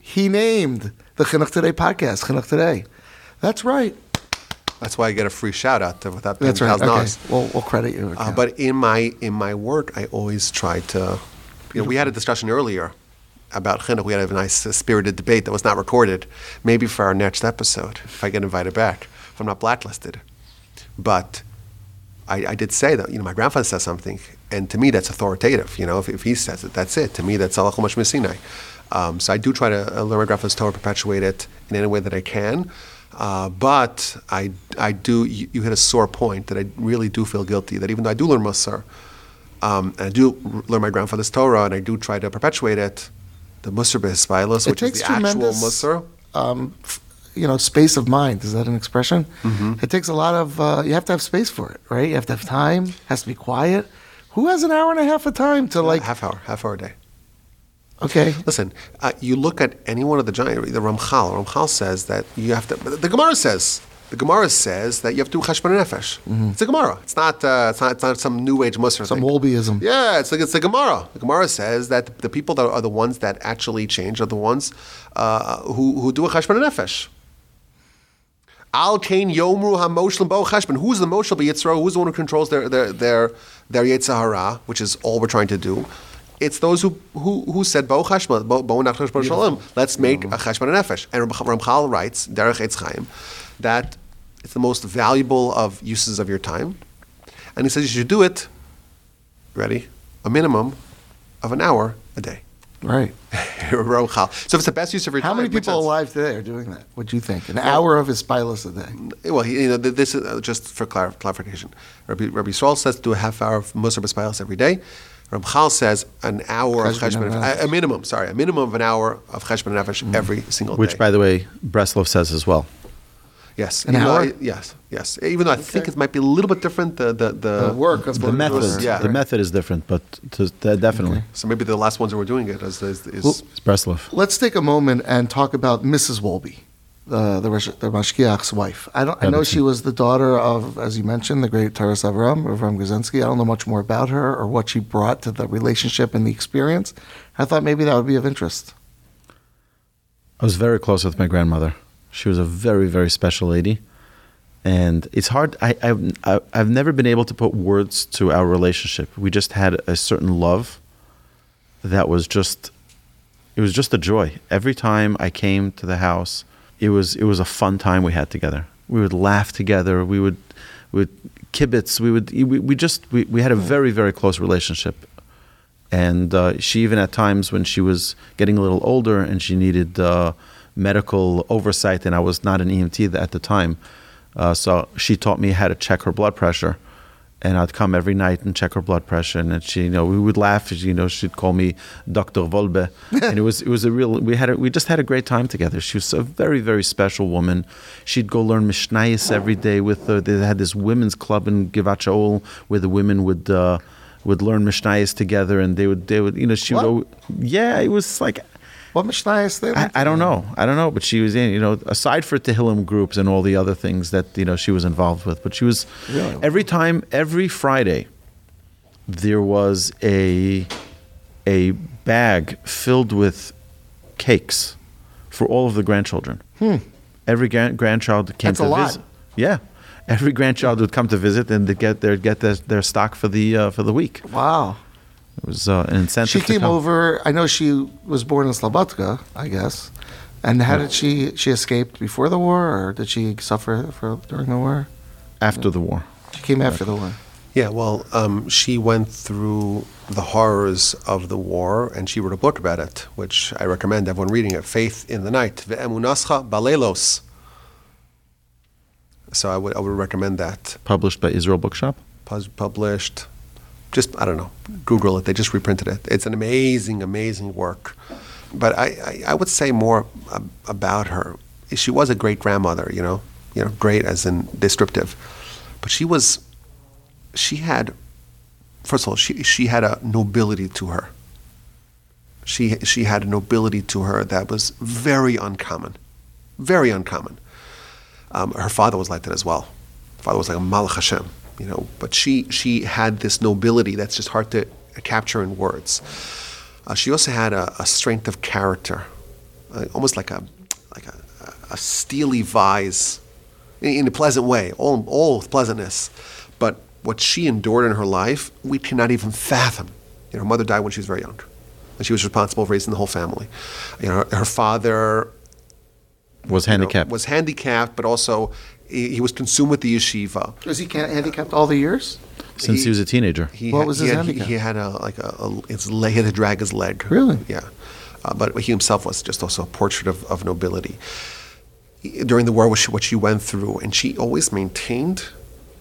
he named the Chinuch Today podcast Chinuch Today. That's right. That's why I get a free shout out to, without paying That's right. thousand Okay. dollars. We'll, we'll credit you. Uh, but in my in my work, I always try to. You know, we had a discussion earlier about chinuch. We had a nice uh, spirited debate that was not recorded. Maybe for our next episode, if I get invited back, if I'm not blacklisted. But I, I did say that you know my grandfather says something, and to me that's authoritative. You know, if, if he says it, that's it. To me, that's alach Chumash Sinai. Um, so I do try to uh, learn my grandfather's Torah, perpetuate it in any way that I can. Uh, but I, I do. You, you hit a sore point that I really do feel guilty. That even though I do learn Musar, um, and I do learn my grandfather's Torah, and I do try to perpetuate it, the Musar B'Hispailos, It which is the actual Musar. um, f- you know, space of mind. Is that an expression? Mm-hmm. It takes a lot of. Uh, you have to have space for it, right? You have to have time. Has to be quiet. Who has an hour and a half of time to like? half hour, half hour a day. Okay, Listen, uh, you look at any one of the giant, the Ramchal. Ramchal says that you have to. The Gemara says the Gemara says that you have to do cheshbon nefesh. It's a Gemara. It's not. Uh, it's not. It's not some new age Musar. some thing. Wolbeism. Yeah, it's like it's the Gemara. The Gemara says that the people that are the ones that actually change are the ones uh, who who do a cheshbon nefesh. Al kain yomru hamoshlim bo cheshbon. Who's the moshel b'yitzro? Who's the one who controls their their their their yetzer hara, which is all we're trying to do. It's those who who, who said bo cheshbon, bo bo cheshbon shalom. Let's make a cheshbon nefesh. And Ram- Ramchal writes derech Eitz Chaim that it's the most valuable of uses of your time, and he says you should do it ready, a minimum of an hour a day. Right. Ramchal. So if it's the best use of your How time, How many people alive today are doing that? What do you think? An hour of Hispilus a day. Well, he- you know, this is uh, just for clar- clarification. Rabbi, Rabbi Yisrael says do a half hour of Musar every day. Ramchal says an hour of Cheshbon Cheshbon, a, a minimum, sorry, a minimum of an hour of Cheshbon Nefesh Mm. every single Which, day. Which, by the way, Breslov says as well. yes, An hour? I- yes, yes. Even though I think it might be a little bit different. The the, the, The work of The method, yeah. the method is different, but to, to- definitely, So maybe the last ones that were doing it is, is, is Well, it's Breslov. Let's take a moment and talk about Mrs. Wolbe, uh, the, Rosh- the Mashgiach's wife. I, don't, I know she was the daughter of, as you mentioned, the great Taras Avram, Avram Grodzinski. I don't know much more about her or what she brought to the relationship and the experience. I thought maybe that would be of interest. I was very close with my grandmother. She was a very, very special lady. And it's hard. I, I've, I- I've never been able to put words to our relationship. We just had a certain love that was just, it was just a joy. Every time I came to the house, it was, it was a fun time we had together. We would laugh together. We would, we would kibitz. We would, we, we just, we, we had a very, very close relationship. And uh, she even at times when she was getting a little older and she needed uh, medical oversight, and I was not an EMT at the time, uh, so she taught me how to check her blood pressure. And I'd come every night and check her blood pressure, and she, you know, we would laugh. You know, she'd call me Doctor Volbe, and it was it was a real. We had a, we just had a great time together. She was a very very special woman. She'd go learn Mishnayos every day with her. They had this women's club in Givat Shaul where the women would uh, would learn Mishnayos together, and they would they would you know she would. What? al- Yeah, it was like What Mishnayos they I, I don't know. I don't know, but she was in, you know, aside for Tehillim groups and all the other things that, you know, she was involved with. But she was, Really? every time, every Friday, there was a, a bag filled with cakes for all of the grandchildren. Every grand, grandchild came Hmm. That's to a lot. visit. Yeah. Every grandchild would come to visit and they get their, get their, their stock for the, uh, for the week. Wow. It was uh, an incentive She to came come. over. I know she was born in Slobodka, I guess. And how did she she escaped before the war, or did she suffer for during the war? after the war. She came after the war. Yeah, well, um, she went through the horrors of the war, and she wrote a book about it, which I recommend everyone reading it. Faith in the Night, Ve'emunascha Balelos. So I would I would recommend that. Published by Israel Bookshop. Pus- Published, just I don't know, Google it. They just reprinted it. It's an amazing, amazing work. But I, I, I would say more ab- about her. She was a great grandmother, you know, you know, great as in descriptive, but she was, she had, first of all, she she had a nobility to her. She she had a nobility to her that was very uncommon, very uncommon. Um, her father was like that as well. Father was like a Malach Hashem, you know. But she she had this nobility that's just hard to capture in words. Uh, she also had a, a strength of character, uh, almost like a like a, a steely vise, in, in a pleasant way, all all with pleasantness. But what she endured in her life, we cannot even fathom. You know, her mother died when she was very young, and she was responsible for raising the whole family. You know, her, her father Was you know, handicapped. was handicapped, but also he, he was consumed with the yeshiva. Was he can- handicapped all the years? since he- he was a teenager. He What had, was he his had, he, handicap? he had a like a, a his leg he had to drag his leg. Really? Yeah, uh, but he himself was just also a portrait of, of nobility. He- During the war, what she, what she went through, and she always maintained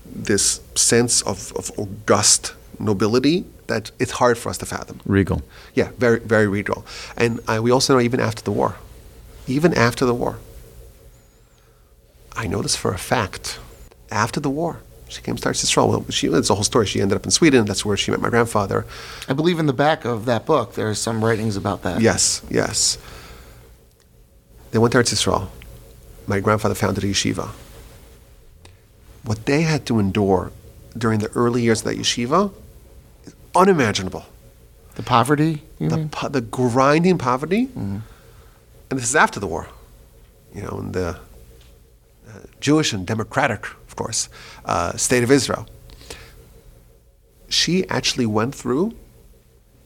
this sense of, of august nobility that it's hard for us to fathom. Regal. Yeah, very very regal. And I, we also know even after the war, even after the war, I know this for a fact. After the war, she came to Eretz Yisrael. Well, she, it's a whole story. She ended up in Sweden. That's where she met my grandfather. I believe in the back of that book there's some writings about that. Yes, yes. They went to Eretz Yisrael. My grandfather founded a yeshiva. What they had to endure during the early years of that yeshiva is unimaginable. The poverty. You the, mean? po- the grinding poverty, mm-hmm. and this is after the war, you know, in the Jewish and democratic, of course, uh, state of Israel. She actually went through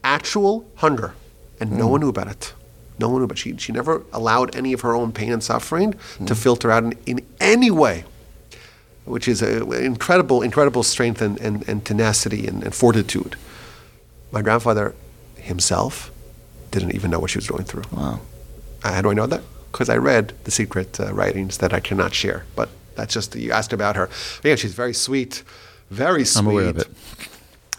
actual hunger, and no one knew about it. No one knew about it. She, she never allowed any of her own pain and suffering to filter out in, in any way, which is an incredible, incredible strength and, and, and tenacity and, and fortitude. My grandfather himself didn't even know what she was going through. Wow. Uh, how do I know that? Because I read the secret uh, writings that I cannot share. But that's just you asked about her. But yeah, she's very sweet, very sweet. I'm aware of it.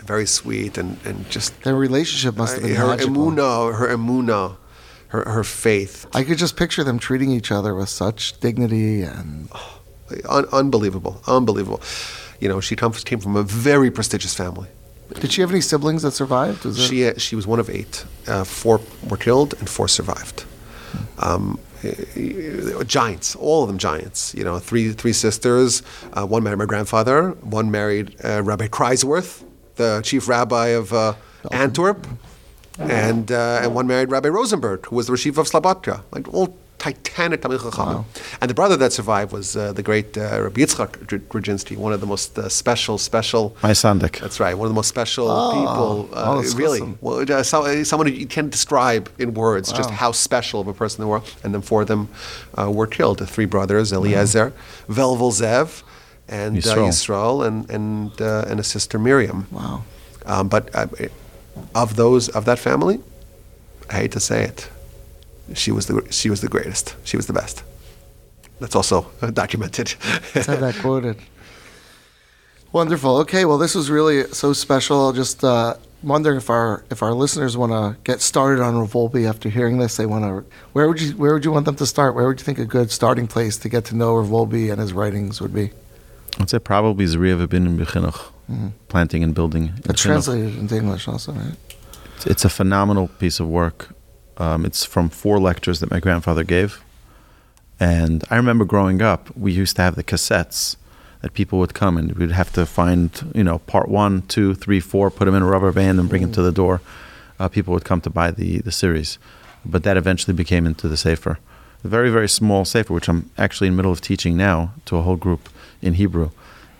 Very sweet and, and just Their relationship must have been her magical. emuna, her emuna, her her faith, I could just picture them treating each other with such dignity and Un- unbelievable, unbelievable. You know, she comes came from a very prestigious family. did she have any siblings that survived? Was She uh, she was one of eight. Uh, four were killed and four survived. Um, giants, all of them giants. You know, three three sisters. Uh, one married my grandfather. One married uh, Rabbi Kreiswirth, the chief rabbi of uh, Antwerp, and uh, and one married Rabbi Rosenberg, who was the Rashiv of Slobodka. Like all titanic Talmid Chachamim. And the brother that survived was uh, the great uh, Rabbi Yitzchak Dr- one of the most uh, special, special. My Sandik. That's right, one of the most special Oh, people. Uh, oh, really, awesome. well, uh, so, uh, someone who you can't describe in words just how special of a person they were. And then four of them uh, were killed. The three brothers, Eliezer, Velvel Zev, and Yisrael, uh, Yisrael. And and uh, and a sister Miriam. wow. Um, but uh, of those of that family, I hate to say it, she was the she was the greatest. She was the best. That's also uh, documented. Let's have that quoted. Wonderful. Okay, well, this was really so special. Just uh, wondering if our if our listeners want to get started on Revolbi after hearing this, they want to. Where would you Where would you want them to start? Where would you think a good starting place to get to know Revolbi and his writings would be? I'd say probably Zriya V'Bin B'chinuch, planting and building. in It's chinuch. translated into English also, right? It's, it's a phenomenal piece of work. Um, it's from four lectures that my grandfather gave. And I remember growing up, we used to have the cassettes that people would come and we'd have to find, you know, part one, two, three, four, put them in a rubber band and bring them to the door. Uh, people would come to buy the, the series. But that eventually became into the Sefer. A very, very small Sefer, which I'm actually in the middle of teaching now to a whole group in Hebrew.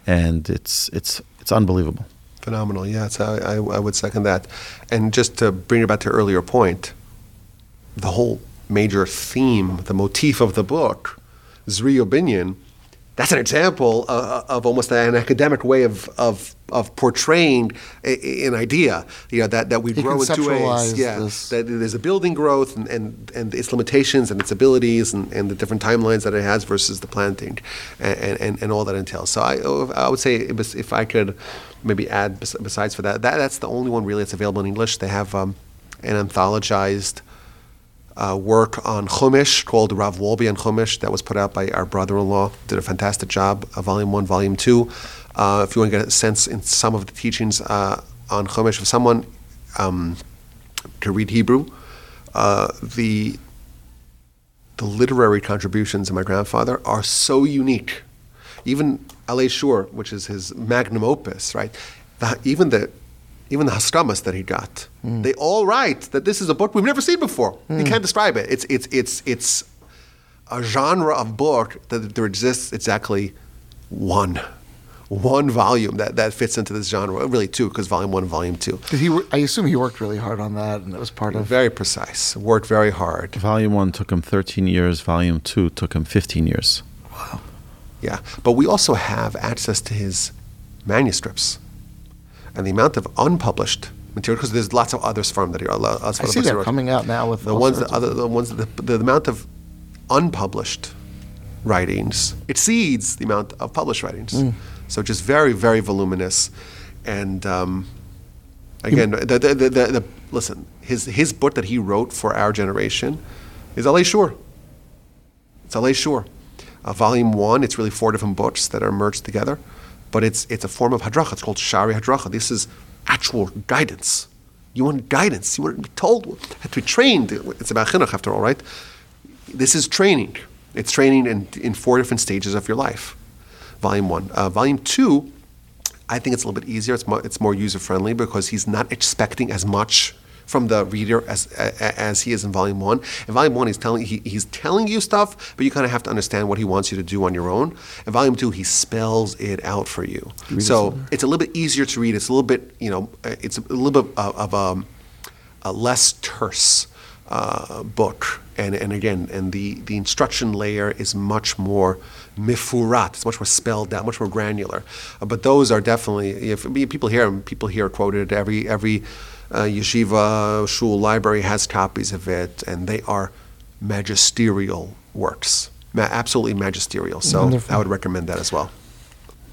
And it's, it's, it's unbelievable. Phenomenal. Yeah, I, I, I would second that. And just to bring it back to your earlier point, the whole major theme, the motif of the book, Zri Binyan, that's an example uh, of almost an academic way of, of, of portraying a, an idea. You know that, that we He grow in two ways. Yeah, this. that there's a building growth and, and, and its limitations and its abilities and, and the different timelines that it has versus the planting and, and, and all that entails. So I, I would say if I could maybe add besides for that, that that's the only one really that's available in English. They have um, an anthologized uh, work on Chumash called Rav Wolbe on Chumash that was put out by our brother-in-law. Did a fantastic job. Uh, volume one, volume two. Uh, if you want to get a sense in some of the teachings uh, on Chumash, if someone um, to read Hebrew, uh, the the literary contributions of my grandfather are so unique. Even Alei Shur, which is his magnum opus, right? The, even the even the Haskamas that he got, they all write that this is a book we've never seen before. You hmm. can't describe it. It's it's it's it's a genre of book that there exists exactly one one volume that, that fits into this genre. Really two, because volume one and volume two. Did he? I assume he worked really hard on that, and it was part of. Very precise. Worked very hard. Volume one took him 13 years. Volume two took him 15 years. Wow. Yeah, but we also have access to his manuscripts, and the amount of unpublished material because there's lots of others from that. Lots of I see they're wrote. coming out now with the ones that other the ones that the, the amount of unpublished writings exceeds the amount of published writings. Hmm. So just very very voluminous, and um, again the, the, the, the, the listen his his book that he wrote for our generation is Alei Shur. It's Alei Shur. Uh, volume one, it's really four different books that are merged together, but it's it's a form of hadracha. It's called Shari Hadracha. This is actual guidance. You want guidance. You want to be told, have to be trained. It's about chinuch after all, right? This is training. It's training in, in four different stages of your life. Volume one. Uh, volume two, I think it's a little bit easier. It's more, it's more user friendly because he's not expecting as much from the reader as as he is in volume one. In volume one, he's telling he, he's telling you stuff, but you kind of have to understand what he wants you to do on your own. In volume two, he spells it out for you. So it's a little bit easier to read. It's a little bit you know it's a little bit of, of a, a less terse uh, book. And, and again, and the, the instruction layer is much more mifurat. It's much more spelled out, much more granular. Uh, but those are definitely if people hear people hear quoted every every Yeshiva Shul Library has copies of it, and they are magisterial works. Ma- absolutely magisterial. So Wonderful. I would recommend that as well.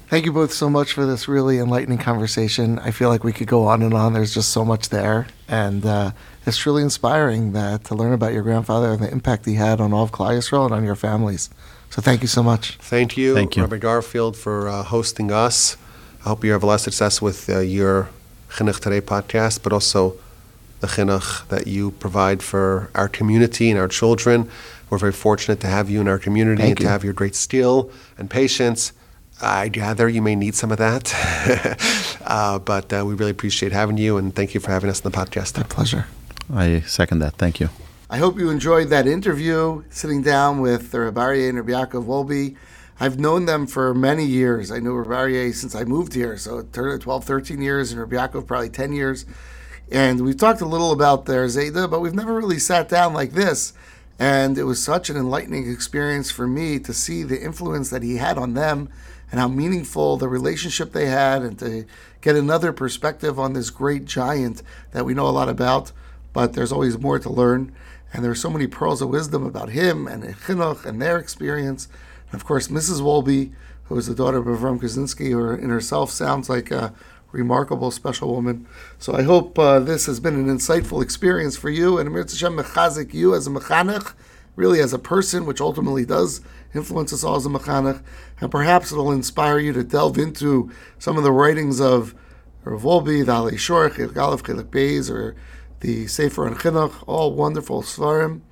Thank you both so much for this really enlightening conversation. I feel like we could go on and on. There's just so much there, and uh, it's truly inspiring that to learn about your grandfather and the impact he had on all of Klal Yisrael and on your families. So thank you so much. Thank you, Thank you. Rabbi Garfield, for uh, hosting us. I hope you have a lot of success with uh, your Chinuch Today podcast, but also the chinuch that you provide for our community and our children. We're very fortunate to have you in our community Thank and you. to have your great skill and patience. I gather you may need some of that, uh, but uh, we really appreciate having you and thank you for having us on the podcast. My pleasure. I second that. Thank you. I hope you enjoyed that interview, sitting down with the Rabbi Ari and Rabbi Yaakov Wolbe. I've known them for many years. I know Rabbi Ari since I moved here, so 12, 13 years, and Rabbi Yaakov probably 10 years. And we've talked a little about their Zayda, but we've never really sat down like this. And it was such an enlightening experience for me to see the influence that he had on them and how meaningful the relationship they had, and to get another perspective on this great giant that we know a lot about, but there's always more to learn. And there are so many pearls of wisdom about him and Chinuch and their experience. Of course, Mrs. Wolbe, who is the daughter of Avram Grodzinski, who in herself sounds like a remarkable, special woman. So I hope uh, this has been an insightful experience for you, and Amir Hashem mechazik you as a mechanech, really as a person, which ultimately does influence us all as a mechanech, and perhaps it'll inspire you to delve into some of the writings of Rav Wolbe, the Alei Shur, Chelek Aleph, Beis, or the Sefer and Chinuch, all wonderful sfarim.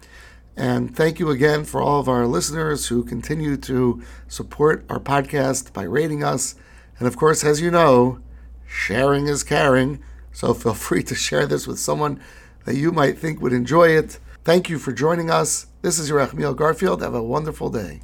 And thank you again for all of our listeners who continue to support our podcast by rating us. And of course, as you know, sharing is caring. So feel free to share this with someone that you might think would enjoy it. Thank you for joining us. This is Yerachmiel Garfield. Have a wonderful day.